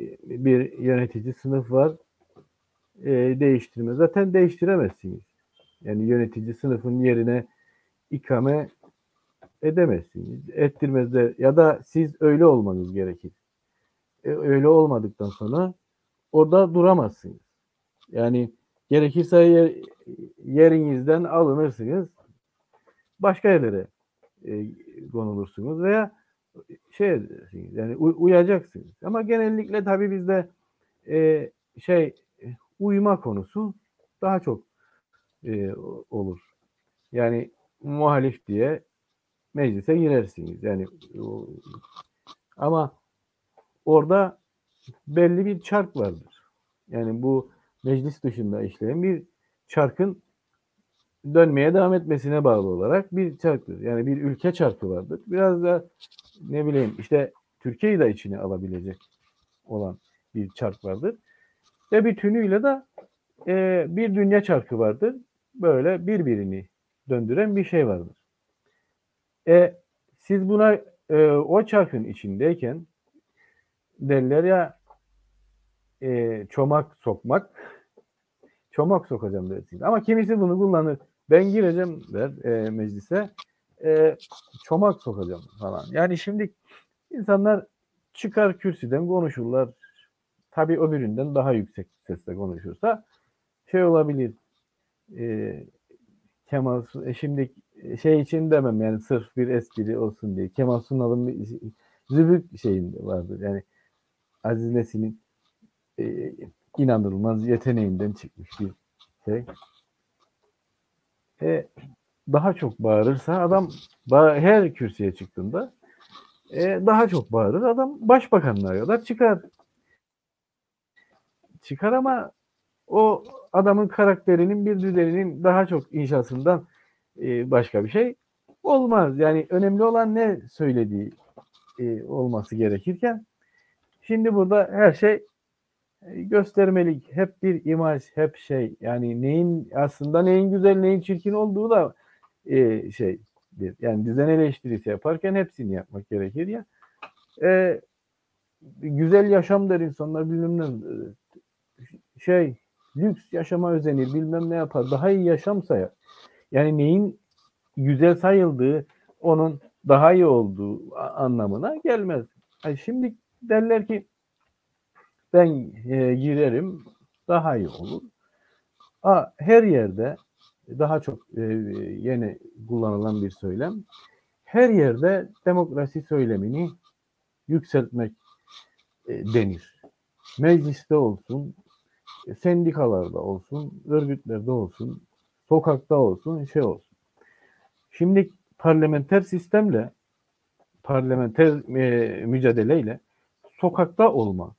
Speaker 3: bir yönetici sınıf var e, değiştirme. Zaten değiştiremezsiniz. Yani yönetici sınıfın yerine ikame edemezsiniz. Ettirmezler ya da siz öyle olmanız gerekir. E, öyle olmadıktan sonra orada duramazsınız. Yani gerekirse yer, yerinizden alınırsınız. Başka yerlere e, konulursunuz veya şey yani uy- uyacaksınız. Ama genellikle tabii bizde e, şey uyuma konusu daha çok e, olur. Yani muhalif diye meclise girersiniz. Yani ama orada belli bir çark vardır. Yani bu meclis dışında işleyen bir çarkın dönmeye devam etmesine bağlı olarak bir çarktır. Yani bir ülke çarkı vardır. Biraz da ne bileyim işte Türkiye'yi de içine alabilecek olan bir çark vardır. Ve bütünüyle de e, bir dünya çarkı vardır. Böyle birbirini döndüren bir şey vardır. E, siz buna e, o çarkın içindeyken derler ya e, çomak sokmak çomak sokacağım dersiniz. Ama kimisi bunu kullanır. Ben gireceğim der e, meclise e, çomak sokacağım falan. Yani şimdi insanlar çıkar kürsüden konuşurlar. Tabii öbüründen daha yüksek sesle konuşursa şey olabilir. E, Kemal e, şimdi şey için demem yani sırf bir espri olsun diye. Kemal Sunal'ın bir zübük şeyinde vardır. Yani Aziz Nesin'in e, inanılmaz yeteneğinden çıkmış bir şey. E, daha çok bağırırsa adam her kürsüye çıktığında e, daha çok bağırır. Adam başbakanlığa kadar çıkar. Çıkar ama o adamın karakterinin bir düzeninin daha çok inşasından e, başka bir şey olmaz. Yani önemli olan ne söylediği e, olması gerekirken şimdi burada her şey göstermelik, hep bir imaj, hep şey yani neyin aslında neyin güzel neyin çirkin olduğu da e, şey yani düzen eleştirisi yaparken hepsini yapmak gerekir ya. E, güzel yaşam der insanlar bilmem ne şey lüks yaşama özenir bilmem ne yapar daha iyi yaşam sayar. Yani neyin güzel sayıldığı onun daha iyi olduğu anlamına gelmez. Yani şimdi derler ki ben e, girerim daha iyi olur. A, her yerde daha çok e, yeni kullanılan bir söylem. Her yerde demokrasi söylemini yükseltmek e, denir. Mecliste olsun, sendikalarda olsun, örgütlerde olsun, sokakta olsun, şey olsun. Şimdi parlamenter sistemle, parlamenter e, mücadeleyle sokakta olma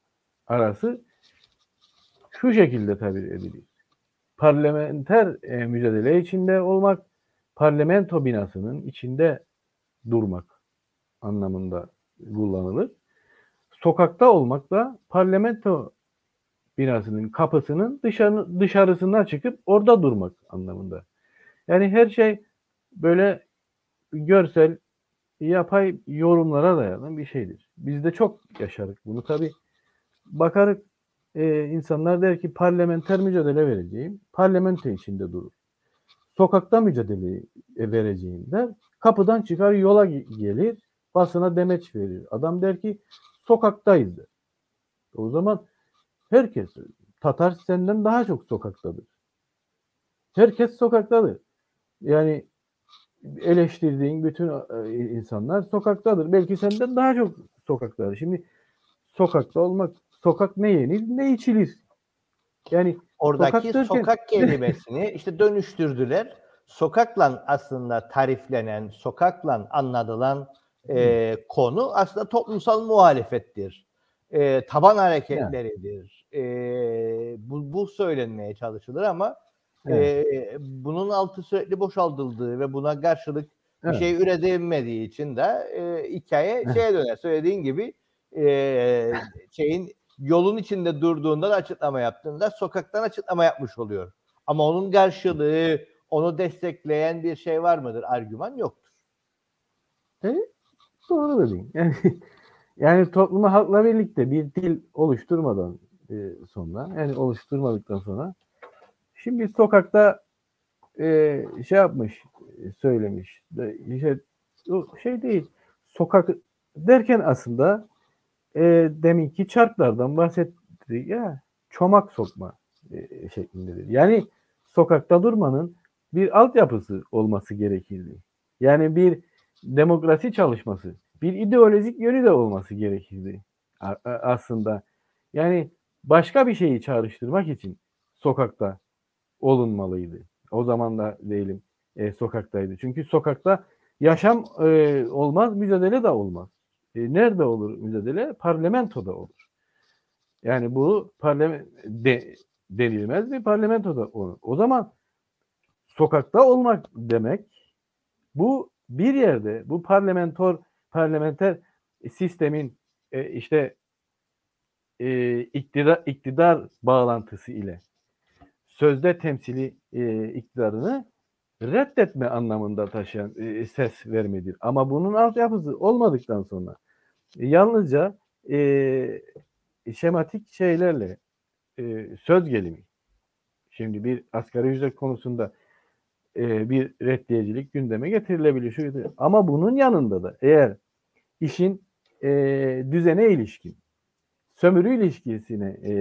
Speaker 3: arası şu şekilde tabir edilir. Parlamenter e, mücadele içinde olmak, parlamento binasının içinde durmak anlamında kullanılır. Sokakta olmak da parlamento binasının kapısının dışarı, dışarısına çıkıp orada durmak anlamında. Yani her şey böyle görsel, yapay yorumlara dayanan bir şeydir. Biz de çok yaşadık bunu tabi. Bakarık e, insanlar der ki parlamenter mücadele vereceğim. Parlamento içinde durur. Sokakta mücadele vereceğim der. Kapıdan çıkar yola gelir. Basına demeç verir. Adam der ki sokaktayız der. O zaman Herkes. Tatar senden daha çok sokaktadır. Herkes sokaktadır. Yani eleştirdiğin bütün e, insanlar sokaktadır. Belki senden daha çok sokaktadır. Şimdi sokakta olmak, sokak ne yenir ne içilir. Yani
Speaker 2: Oradaki
Speaker 3: sokak
Speaker 2: sokak kelimesini işte dönüştürdüler. Sokakla aslında tariflenen, sokakla anlatılan e, konu aslında toplumsal muhalefettir. E, taban hareketleridir. E, bu, bu söylenmeye çalışılır ama e, bunun altı sürekli boşaltıldığı ve buna karşılık bir
Speaker 3: Evet.
Speaker 2: şey üretilmediği için de e, hikaye şeye döner. Söylediğin gibi e, şeyin yolun içinde durduğunda da açıklama yaptığında sokaktan açıklama yapmış oluyor. Ama onun karşılığı onu destekleyen bir şey var mıdır? Argüman yoktur.
Speaker 3: Doğru dedin. Yani, yani topluma halkla birlikte bir dil oluşturmadan e, sonra yani oluşturmadıktan sonra şimdi sokakta e, şey yapmış söylemiş de, o şey değil sokak derken aslında e, deminki çarklardan bahsetti ya çomak sokma e, şeklindedir. Yani sokakta durmanın bir altyapısı olması gerekirdi. Yani bir demokrasi çalışması, bir ideolojik yönü de olması gerekirdi aslında. Yani başka bir şeyi çağrıştırmak için sokakta olunmalıydı. O zaman da değilim e, sokaktaydı. Çünkü sokakta yaşam e, olmaz, mücadele de olmaz. E, nerede olur mücadele? Parlamentoda olur. Yani bu parlament de, denilmez bir parlamentoda olur. O zaman sokakta olmak demek bu bir yerde bu parlamentor parlamenter sistemin e, işte e, iktidar iktidar bağlantısı ile sözde temsili e, iktidarını reddetme anlamında taşıyan e, ses vermedir. Ama bunun altyapısı olmadıktan sonra yalnızca e, şematik şeylerle e, söz gelimi. Şimdi bir asgari ücret konusunda e, bir reddiyecilik gündeme getirilebilir. Şuydu. Ama bunun yanında da eğer işin e, düzene ilişkin, sömürü ilişkisine e,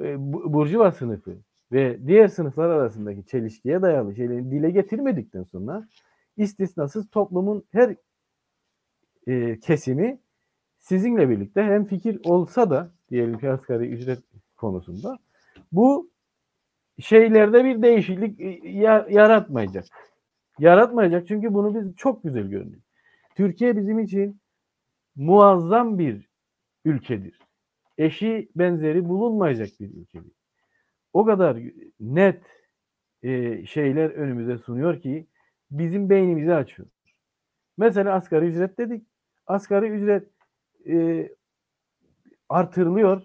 Speaker 3: e, bu- burjuva sınıfı ve diğer sınıflar arasındaki çelişkiye dayalı şeyleri dile getirmedikten sonra istisnasız toplumun her e, kesimi sizinle birlikte hem fikir olsa da diyelim ki asgari ücret konusunda bu şeylerde bir değişiklik e, ya- yaratmayacak. Yaratmayacak çünkü bunu biz çok güzel görüyoruz. Türkiye bizim için muazzam bir ülkedir. Eşi benzeri bulunmayacak bir ülkedir. O kadar net e, şeyler önümüze sunuyor ki bizim beynimizi açıyor. Mesela asgari ücret dedik. Asgari ücret e, artırılıyor.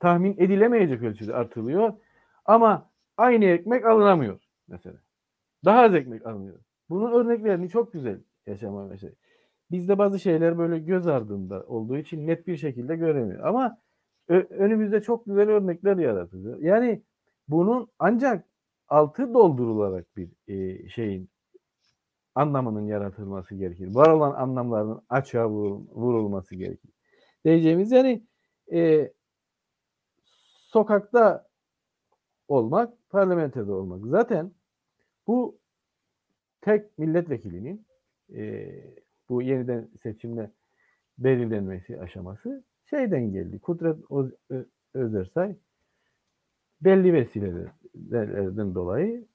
Speaker 3: Tahmin edilemeyecek ölçüde artırılıyor. Ama aynı ekmek alınamıyor mesela. Daha az ekmek alınıyor. Bunun örneklerini çok güzel yaşama mesela. Bizde bazı şeyler böyle göz ardında olduğu için net bir şekilde göremiyor. Ama önümüzde çok güzel örnekler yaratılıyor. Yani bunun ancak altı doldurularak bir e, şeyin anlamının yaratılması gerekir. Var olan anlamların açığa vurul- vurulması gerekir. Diyeceğimiz yani e, sokakta olmak, parlamentoda olmak. Zaten bu tek milletvekilinin e, bu yeniden seçimle belirlenmesi aşaması şeyden geldi. Kudret Özersay belli vesilelerden dolayı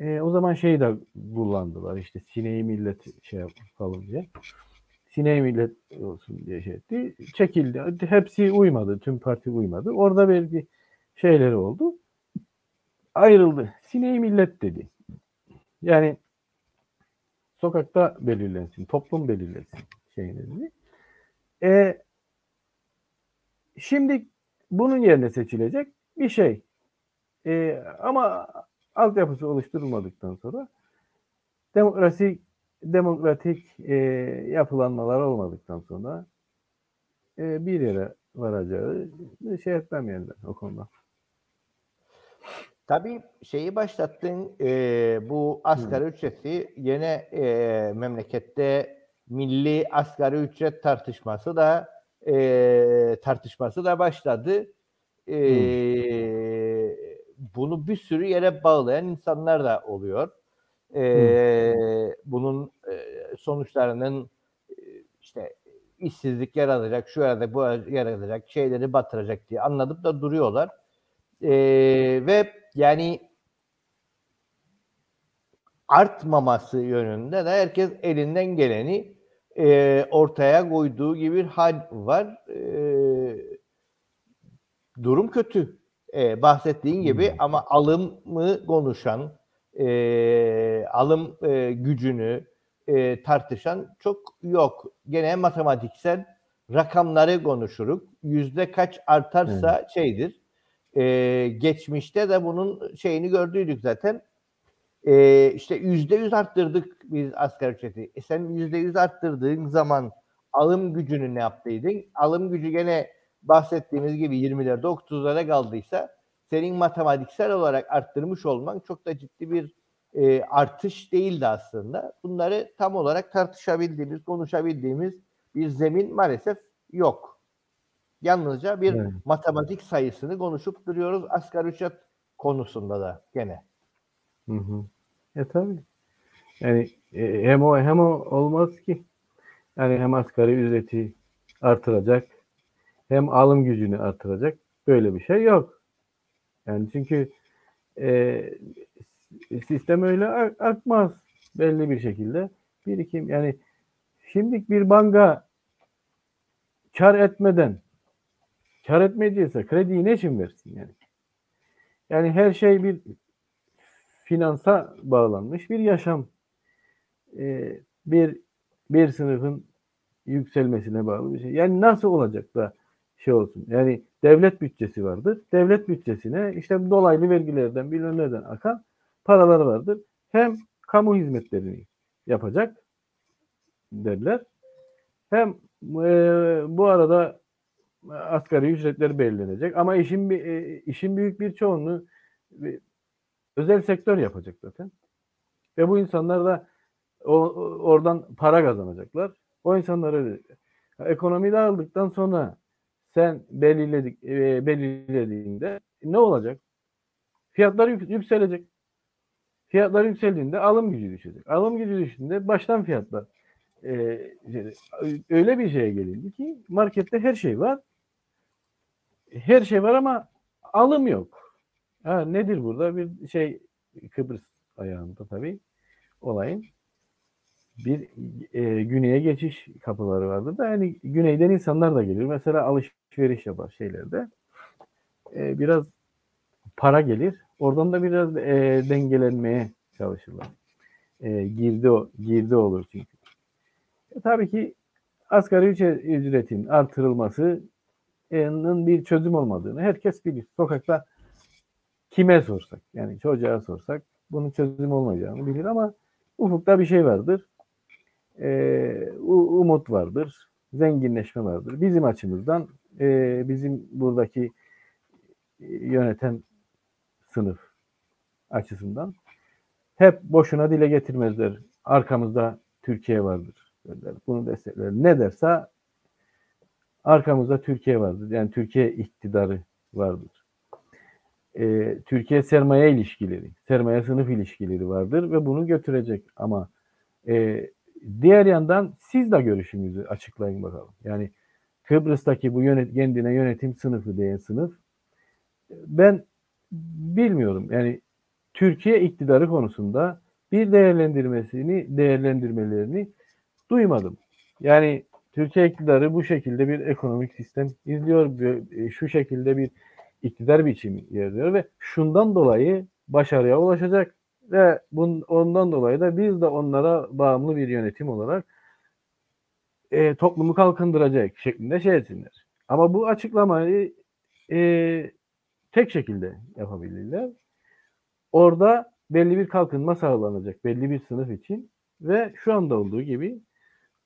Speaker 3: e, o zaman şeyi de kullandılar işte sineği millet şey yapalım diye. Sineği millet olsun diye şey etti. Çekildi. Hepsi uymadı. Tüm parti uymadı. Orada belki şeyleri oldu. Ayrıldı. Sineği millet dedi. Yani sokakta belirlensin, toplum belirlensin dedi. E, şimdi bunun yerine seçilecek bir şey. E, ama altyapısı oluşturulmadıktan sonra demokrasi demokratik e, yapılanmalar olmadıktan sonra e, bir yere varacağı şey etmem yani ben o konuda.
Speaker 2: Tabii şeyi başlattın e, bu asgari ücreti yine e, memlekette milli asgari ücret tartışması da e, tartışması da başladı. Ee, bunu bir sürü yere bağlayan insanlar da oluyor. Ee, bunun e, sonuçlarının e, işte işsizlik yaratacak, şu yerde bu yaratacak, şeyleri batıracak diye anladıp da duruyorlar. Ee, ve yani artmaması yönünde de herkes elinden geleni e, ortaya koyduğu gibi bir hal var. E, durum kötü. E, bahsettiğin gibi ama alımı konuşan, e, alım e, gücünü e, tartışan çok yok. Gene matematiksel rakamları konuşuruk. Yüzde kaç artarsa şeydir. E, geçmişte de bunun şeyini gördüydük zaten. E, işte yüzde yüz arttırdık biz asgari ücreti. E sen yüzde yüz arttırdığın zaman alım gücünü ne yaptıydın? Alım gücü gene bahsettiğimiz gibi 20'lerde 30'lara kaldıysa senin matematiksel olarak arttırmış olman çok da ciddi bir e, artış değildi aslında. Bunları tam olarak tartışabildiğimiz, konuşabildiğimiz bir zemin maalesef yok. Yalnızca bir
Speaker 3: Evet.
Speaker 2: matematik sayısını konuşup duruyoruz asgari ücret konusunda da gene.
Speaker 3: Hı hı. E tabii. Yani e, hem o hem o olmaz ki. Yani hem asgari ücreti artıracak hem alım gücünü artıracak. Böyle bir şey yok. Yani çünkü e, sistem öyle artmaz belli bir şekilde. Birikim yani şimdi bir banka kar etmeden kar etmeyecekse krediyi ne için versin yani? Yani her şey bir finansa bağlanmış bir yaşam. Ee, bir bir sınıfın yükselmesine bağlı bir şey. Yani nasıl olacak da şey olsun? Yani devlet bütçesi vardır. Devlet bütçesine işte dolaylı vergilerden bilmem nereden akan paralar vardır. Hem kamu hizmetlerini yapacak derler. Hem e, bu arada asgari ücretler belirlenecek. Ama işin e, işin büyük bir çoğunluğu e, özel sektör yapacak zaten. Ve bu insanlar da o- oradan para kazanacaklar. O insanlar öyle. Ekonomi dağıldıktan sonra sen belirledik e, belirlediğinde ne olacak? Fiyatlar yük- yükselecek. Fiyatlar yükseldiğinde alım gücü düşecek. Alım gücü düştüğünde baştan fiyatlar e, şey- öyle bir şeye gelindi ki markette her şey var. Her şey var ama alım yok. Ha, nedir burada? Bir şey Kıbrıs ayağında tabii olayın bir e, güneye geçiş kapıları vardır da yani güneyden insanlar da gelir. Mesela alışveriş yapar şeylerde. E, biraz para gelir. Oradan da biraz e, dengelenmeye çalışırlar. E, girdi girdi olur çünkü. E, tabii ki asgari ücre- ücretin artırılmasının bir çözüm olmadığını herkes bilir. Sokakta kime sorsak yani çocuğa sorsak bunun çözüm olmayacağını bilir ama ufukta bir şey vardır. U- umut vardır. Zenginleşme vardır. Bizim açımızdan e, bizim buradaki e, yöneten sınıf açısından hep boşuna dile getirmezler. Arkamızda Türkiye vardır. Derler. Bunu destekler. Ne derse arkamızda Türkiye vardır. Yani Türkiye iktidarı vardır. Ee, Türkiye sermaye ilişkileri, sermaye sınıf ilişkileri vardır ve bunu götürecek. Ama e, diğer yandan siz de görüşünüzü açıklayın bakalım. Yani Kıbrıs'taki bu yönet, kendine yönetim sınıfı diye sınıf ben bilmiyorum. Yani Türkiye iktidarı konusunda bir değerlendirmesini, değerlendirmelerini duymadım. Yani Türkiye iktidarı bu şekilde bir ekonomik sistem izliyor, e, şu şekilde bir iktidar biçimi izliyor ve şundan dolayı başarıya ulaşacak ve bun, ondan dolayı da biz de onlara bağımlı bir yönetim olarak e, toplumu kalkındıracak şeklinde şey etsinler. Ama bu açıklamayı e, tek şekilde yapabilirler. Orada belli bir kalkınma sağlanacak belli bir sınıf için ve şu anda olduğu gibi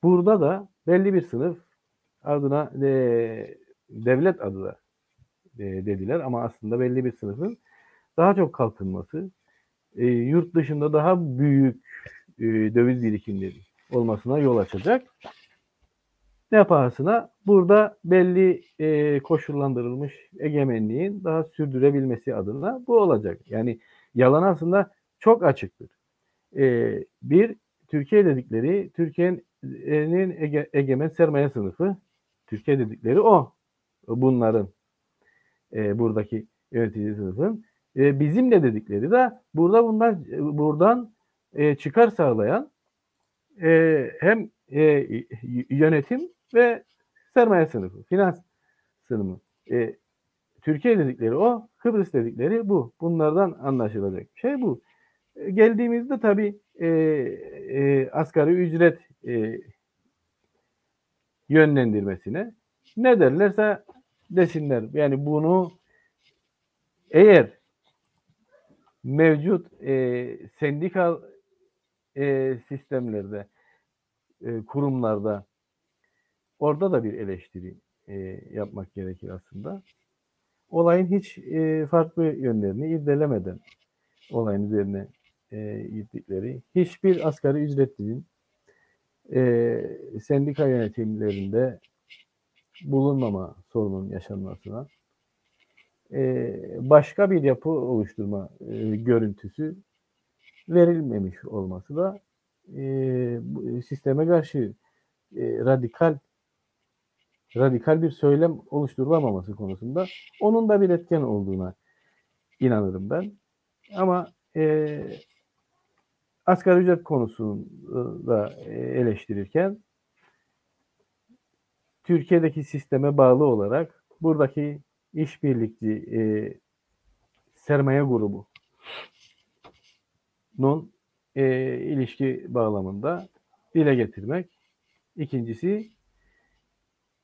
Speaker 3: burada da belli bir sınıf adına e, devlet adı da e, dediler ama aslında belli bir sınıfın daha çok kalkınması, e, yurt dışında daha büyük e, döviz birikimleri olmasına yol açacak ne pahasına? Burada belli e, koşullandırılmış egemenliğin daha sürdürebilmesi adına bu olacak. Yani yalan aslında çok açıktır. E, bir, Türkiye dedikleri, Türkiye'nin ege, egemen sermaye sınıfı, Türkiye dedikleri o. Bunların e, buradaki yönetici sınıfın. E, bizim de dedikleri de burada bundan buradan e, çıkar sağlayan e, hem e, yönetim ve sermaye sınıfı, finans sınıfı. E, Türkiye dedikleri o, Kıbrıs dedikleri bu. Bunlardan anlaşılacak şey bu. E, geldiğimizde tabii e, e, asgari ücret e, yönlendirmesine ne derlerse desinler. Yani bunu eğer mevcut e, sendikal e, sistemlerde, e, kurumlarda orada da bir eleştiri e, yapmak gerekir aslında. Olayın hiç e, farklı yönlerini irdelemeden olayın üzerine e, gittikleri hiçbir asgari ücretlinin e, sendika yönetimlerinde bulunmama sorunun yaşanmasına e, başka bir yapı oluşturma e, görüntüsü verilmemiş olması da e, sisteme karşı radikal radikal bir söylem oluşturulamaması konusunda onun da bir etken olduğuna inanırım ben. Ama e, asgari ücret konusunu da eleştirirken Türkiye'deki sisteme bağlı olarak buradaki işbirlikçi e, sermaye grubu nun e, ilişki bağlamında dile getirmek. İkincisi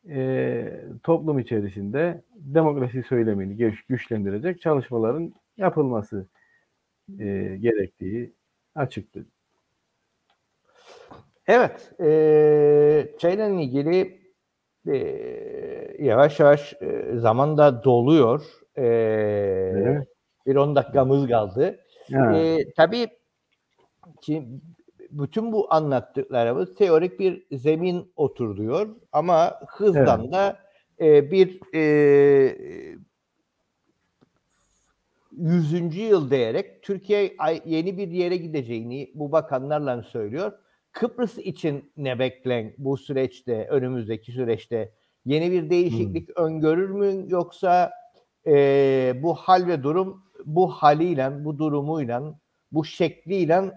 Speaker 3: e, toplum içerisinde demokrasi söylemini güç, güçlendirecek çalışmaların yapılması e, gerektiği açıktır.
Speaker 2: Evet, e, şeyle ilgili e, yavaş yavaş e, zaman da doluyor. E, evet. Bir 10 dakikamız kaldı. E, tabii ki bütün bu anlattıklarımız teorik bir zemin oturuyor ama hızdan evet. da e, bir e, 100. yıl diyerek Türkiye yeni bir yere gideceğini bu bakanlarla söylüyor. Kıbrıs için ne beklen bu süreçte, önümüzdeki süreçte yeni bir değişiklik hmm. öngörür mü yoksa e, bu hal ve durum bu haliyle, bu durumuyla, bu şekliyle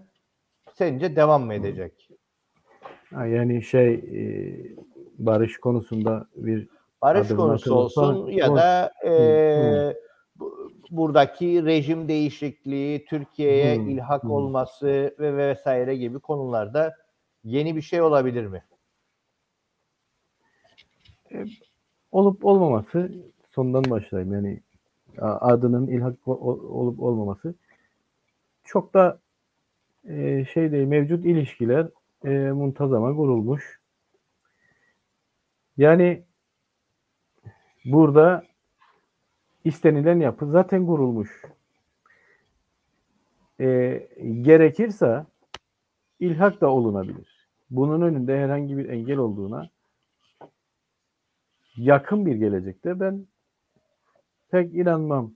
Speaker 2: sence devam mı edecek?
Speaker 3: Yani şey e, barış konusunda bir
Speaker 2: barış konusu olsun ya da e, hmm. bu, buradaki rejim değişikliği, Türkiye'ye hmm. ilhak hmm. olması ve vesaire gibi konularda yeni bir şey olabilir mi?
Speaker 3: E, olup olmaması sondan başlayayım. Yani adının ilhak olup olmaması çok da e, şey değil, mevcut ilişkiler e, muntazama kurulmuş. Yani burada istenilen yapı zaten kurulmuş. E, gerekirse ilhak da olunabilir. Bunun önünde herhangi bir engel olduğuna yakın bir gelecekte ben pek inanmam.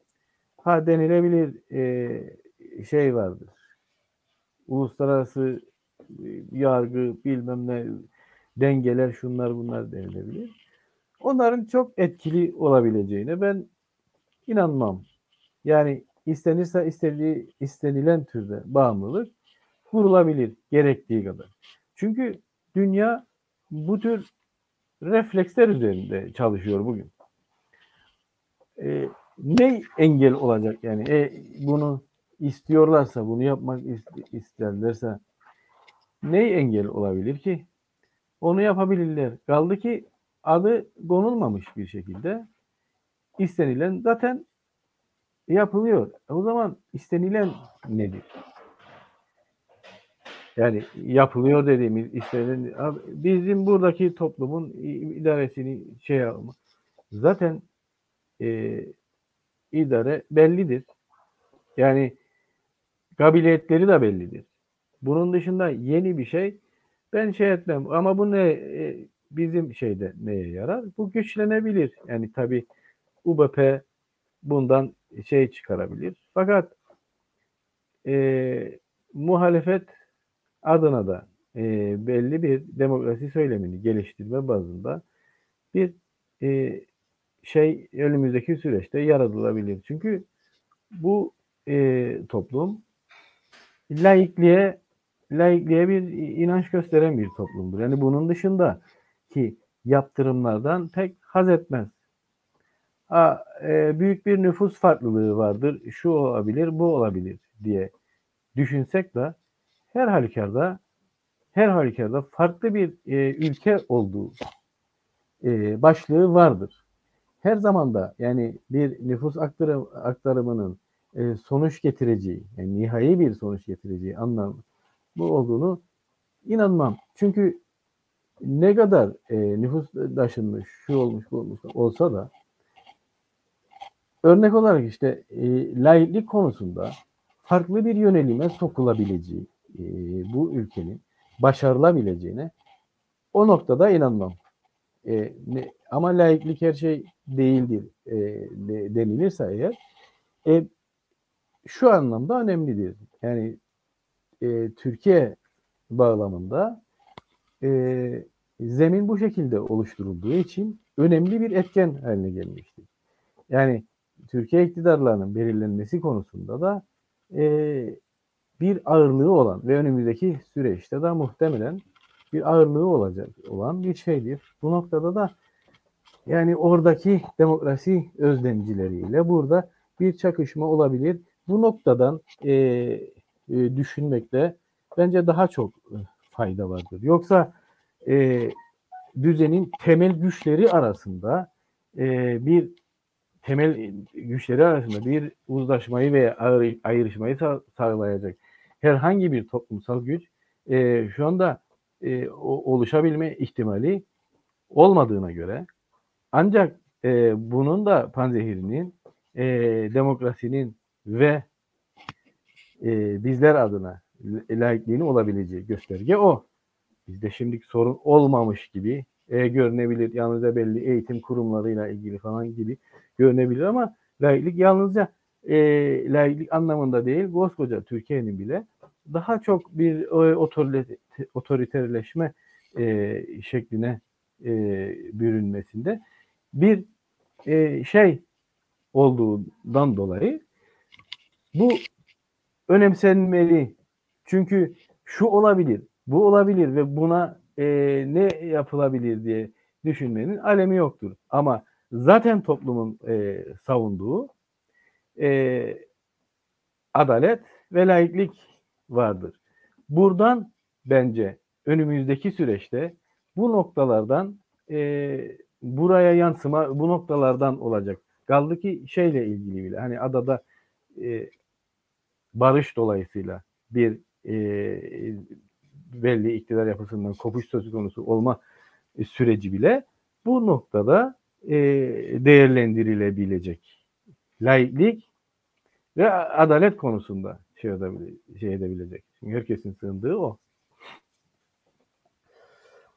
Speaker 3: Ha denilebilir e, şey vardır. Uluslararası e, yargı bilmem ne dengeler şunlar bunlar denilebilir. Onların çok etkili olabileceğine ben inanmam. Yani istenirse istediği istenilen türde bağımlılık kurulabilir gerektiği kadar. Çünkü dünya bu tür refleksler üzerinde çalışıyor bugün. E, ne engel olacak yani? E, bunu istiyorlarsa, bunu yapmak isterlerse ne engel olabilir ki? Onu yapabilirler. Kaldı ki adı konulmamış bir şekilde istenilen zaten yapılıyor. O zaman istenilen nedir? Yani yapılıyor dediğimiz istenen bizim buradaki toplumun idaresini şey alma. Zaten e, idare bellidir. Yani kabiliyetleri de bellidir. Bunun dışında yeni bir şey ben şey etmem ama bu ne e, bizim şeyde neye yarar? Bu güçlenebilir. Yani tabi UBP bundan şey çıkarabilir. Fakat e, muhalefet adına da e, belli bir demokrasi söylemini geliştirme bazında bir e, şey önümüzdeki süreçte yaratılabilir. Çünkü bu e, toplum laikliğe laikliğe bir inanç gösteren bir toplumdur. Yani bunun dışında ki yaptırımlardan pek haz etmez. Ha, e, büyük bir nüfus farklılığı vardır. Şu olabilir, bu olabilir diye düşünsek de her halükarda her halükarda farklı bir e, ülke olduğu e, başlığı vardır. Her zaman da yani bir nüfus aktarım, aktarımının e, sonuç getireceği, yani nihai bir sonuç getireceği anlam bu olduğunu inanmam. Çünkü ne kadar e, nüfus taşınmış, şu olmuş, bu olmuş olsa da örnek olarak işte e, laiklik konusunda farklı bir yönelime sokulabileceği e, bu ülkenin başarılabileceğine o noktada inanmam. E, ne, ama laiklik her şey değildir e, de, denilirse eğer e, şu anlamda önemlidir. Yani e, Türkiye bağlamında e, zemin bu şekilde oluşturulduğu için önemli bir etken haline gelmiştir. Yani Türkiye iktidarlarının belirlenmesi konusunda da e, bir ağırlığı olan ve önümüzdeki süreçte de muhtemelen bir ağırlığı olacak olan bir şeydir. Bu noktada da yani oradaki demokrasi özlemcileriyle burada bir çakışma olabilir. Bu noktadan e, e, düşünmekte bence daha çok e, fayda vardır. Yoksa e, düzenin temel güçleri arasında e, bir temel güçleri arasında bir uzlaşmayı veya ayrışmayı sağlayacak herhangi bir toplumsal güç e, şu anda e, oluşabilme ihtimali olmadığına göre ancak e, bunun da panzehirinin e, demokrasinin ve e, bizler adına layıklığını olabileceği gösterge o. Bizde şimdiki sorun olmamış gibi e, görünebilir. Yalnızca belli eğitim kurumlarıyla ilgili falan gibi görünebilir ama layıklık yalnızca e, anlamında değil, koskoca Türkiye'nin bile daha çok bir e, otoriterleşme e, şekline e, bürünmesinde bir e, şey olduğundan dolayı bu önemsenmeli. Çünkü şu olabilir, bu olabilir ve buna e, ne yapılabilir diye düşünmenin alemi yoktur. Ama zaten toplumun e, savunduğu e, adalet ve laiklik vardır. Buradan bence önümüzdeki süreçte bu noktalardan e, buraya yansıma bu noktalardan olacak. Kaldı ki şeyle ilgili bile hani adada e, barış dolayısıyla bir e, belli iktidar yapısından kopuş söz konusu olma süreci bile bu noktada e, değerlendirilebilecek. Laiklik ve adalet konusunda şey, edebile, şey edebilecek. Çünkü herkesin sığındığı o.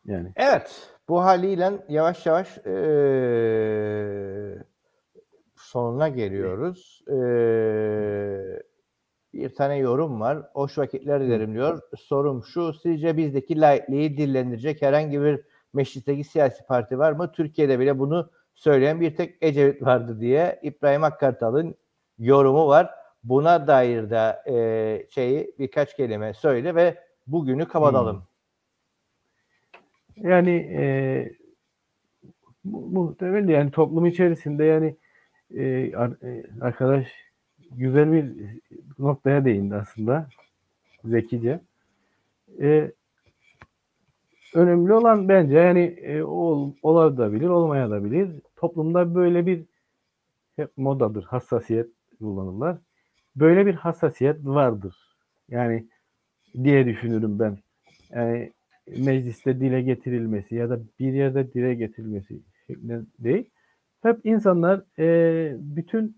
Speaker 2: Yani. Evet. Bu haliyle yavaş yavaş ee, sonuna geliyoruz. Ee, bir tane yorum var. Hoş vakitler dilerim diyor. Sorum şu. Sizce bizdeki laikliği dillendirecek herhangi bir meclisteki siyasi parti var mı? Türkiye'de bile bunu söyleyen bir tek Ecevit vardı diye İbrahim Akkartal'ın yorumu var. Buna dair de e, şeyi birkaç kelime söyle ve bugünü kapatalım.
Speaker 3: Hmm. Yani e, muhtemelen yani toplum içerisinde yani e, e, arkadaş güzel bir noktaya değindi aslında zekice. E, önemli olan bence yani e, ol, olabilir, olmayabilir. Toplumda böyle bir hep modadır, hassasiyet kullanırlar. Böyle bir hassasiyet vardır. Yani diye düşünürüm ben. Yani mecliste dile getirilmesi ya da bir yerde dile getirilmesi şeklinde değil. Hep insanlar e, bütün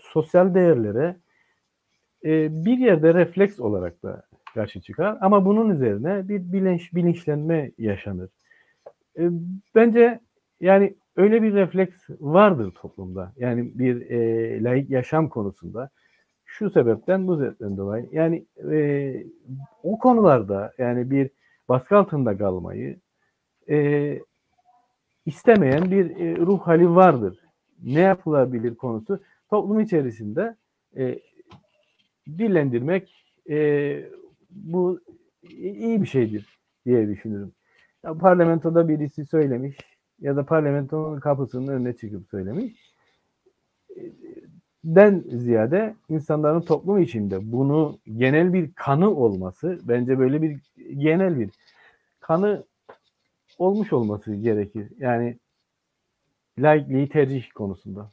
Speaker 3: sosyal değerlere e, bir yerde refleks olarak da karşı çıkar. Ama bunun üzerine bir bilinç, bilinçlenme yaşanır. E, bence yani öyle bir refleks vardır toplumda. Yani bir e, laik yaşam konusunda. Şu sebepten bu sebepten dolayı. Yani e, o konularda yani bir baskı altında kalmayı e, istemeyen bir e, ruh hali vardır. Ne yapılabilir konusu toplum içerisinde e, dillendirmek e, bu iyi bir şeydir diye düşünürüm. Ya, parlamentoda birisi söylemiş ya da parlamentonun kapısının önüne çıkıp söylemiş. Den ziyade insanların toplum içinde bunu genel bir kanı olması bence böyle bir genel bir kanı olmuş olması gerekir. Yani laikliği tercih konusunda.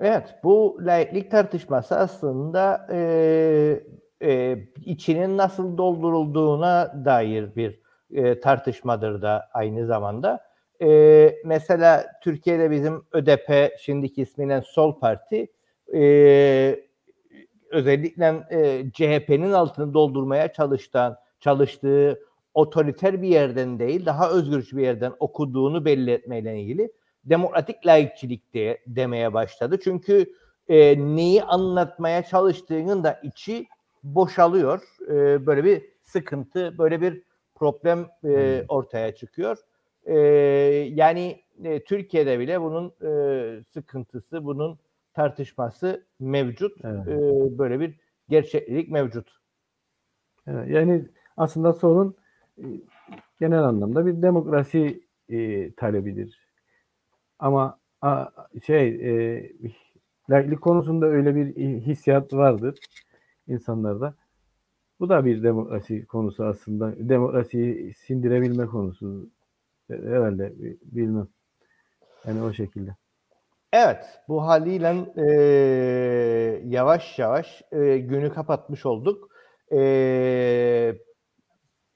Speaker 2: Evet, bu laiklik tartışması aslında e, e, içinin nasıl doldurulduğuna dair bir e, tartışmadır da aynı zamanda. E, mesela Türkiye'de bizim ÖDP, şimdiki ismiyle Sol Parti, e, özellikle e, CHP'nin altını doldurmaya çalıştan, çalıştığı otoriter bir yerden değil, daha özgürcü bir yerden okuduğunu belli etmeyle ilgili demokratik laikçilik de, demeye başladı. Çünkü e, neyi anlatmaya çalıştığının da içi boşalıyor. E, böyle bir sıkıntı, böyle bir problem e, hmm. ortaya çıkıyor. E, yani e, Türkiye'de bile bunun e, sıkıntısı, bunun tartışması mevcut. Evet. E, böyle bir gerçeklik mevcut.
Speaker 3: Evet, yani aslında sorun e, genel anlamda bir demokrasi e, talebidir. Ama a, şey e, laiklik konusunda öyle bir hissiyat vardır insanlarda. Bu da bir demokrasi konusu aslında. Demokrasiyi sindirebilme konusu. Herhalde bilmem. Yani o şekilde.
Speaker 2: Evet, bu haliyle e, yavaş yavaş e, günü kapatmış olduk. E,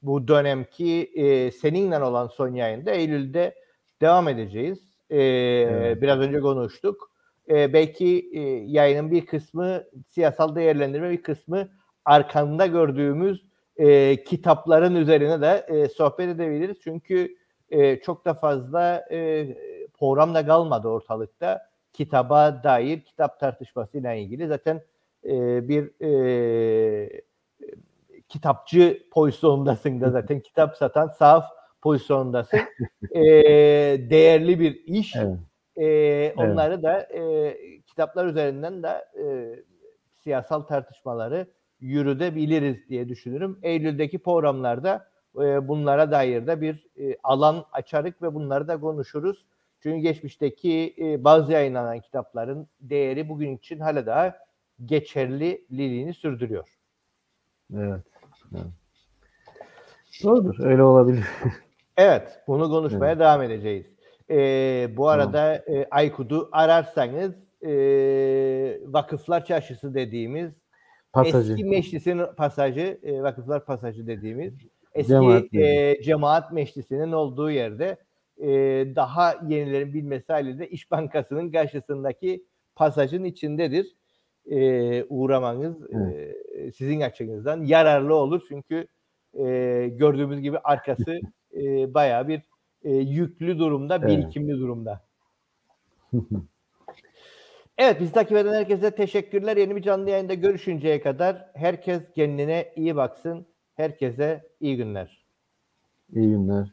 Speaker 2: bu dönemki e, seninle olan son yayında Eylül'de devam edeceğiz. E, evet. Biraz önce konuştuk. E, belki e, yayının bir kısmı siyasal değerlendirme, bir kısmı arkanda gördüğümüz e, kitapların üzerine de e, sohbet edebiliriz. Çünkü e, çok da fazla e, program da kalmadı ortalıkta. Kitaba dair kitap tartışmasıyla ilgili zaten e, bir e, kitapçı pozisyonundasın da zaten kitap satan saf pozisyondasın. e, değerli bir iş. Evet. E, onları evet. da e, kitaplar üzerinden de e, siyasal tartışmaları yürütebiliriz diye düşünürüm. Eylül'deki programlarda e, bunlara dair de bir e, alan açarık ve bunları da konuşuruz. Çünkü geçmişteki e, bazı yayınlanan kitapların değeri bugün için hala daha geçerliliğini sürdürüyor.
Speaker 3: Evet. evet. Doğrudur. Öyle olabilir.
Speaker 2: evet. Bunu konuşmaya evet. devam edeceğiz. E, bu arada e, Aykut'u ararsanız e, Vakıflar Çarşısı dediğimiz Pasajı. Eski meclisin pasajı, e, vakıflar pasajı dediğimiz eski cemaat, e, cemaat meclisinin olduğu yerde e, daha yenilerin bilmesi halinde İş Bankası'nın karşısındaki pasajın içindedir. E, uğramanız e, sizin açınızdan yararlı olur çünkü e, gördüğümüz gibi arkası e, bayağı bir e, yüklü durumda, birikimli evet. durumda. Evet bizi takip eden herkese teşekkürler. Yeni bir canlı yayında görüşünceye kadar herkes kendine iyi baksın. Herkese iyi günler.
Speaker 3: İyi günler.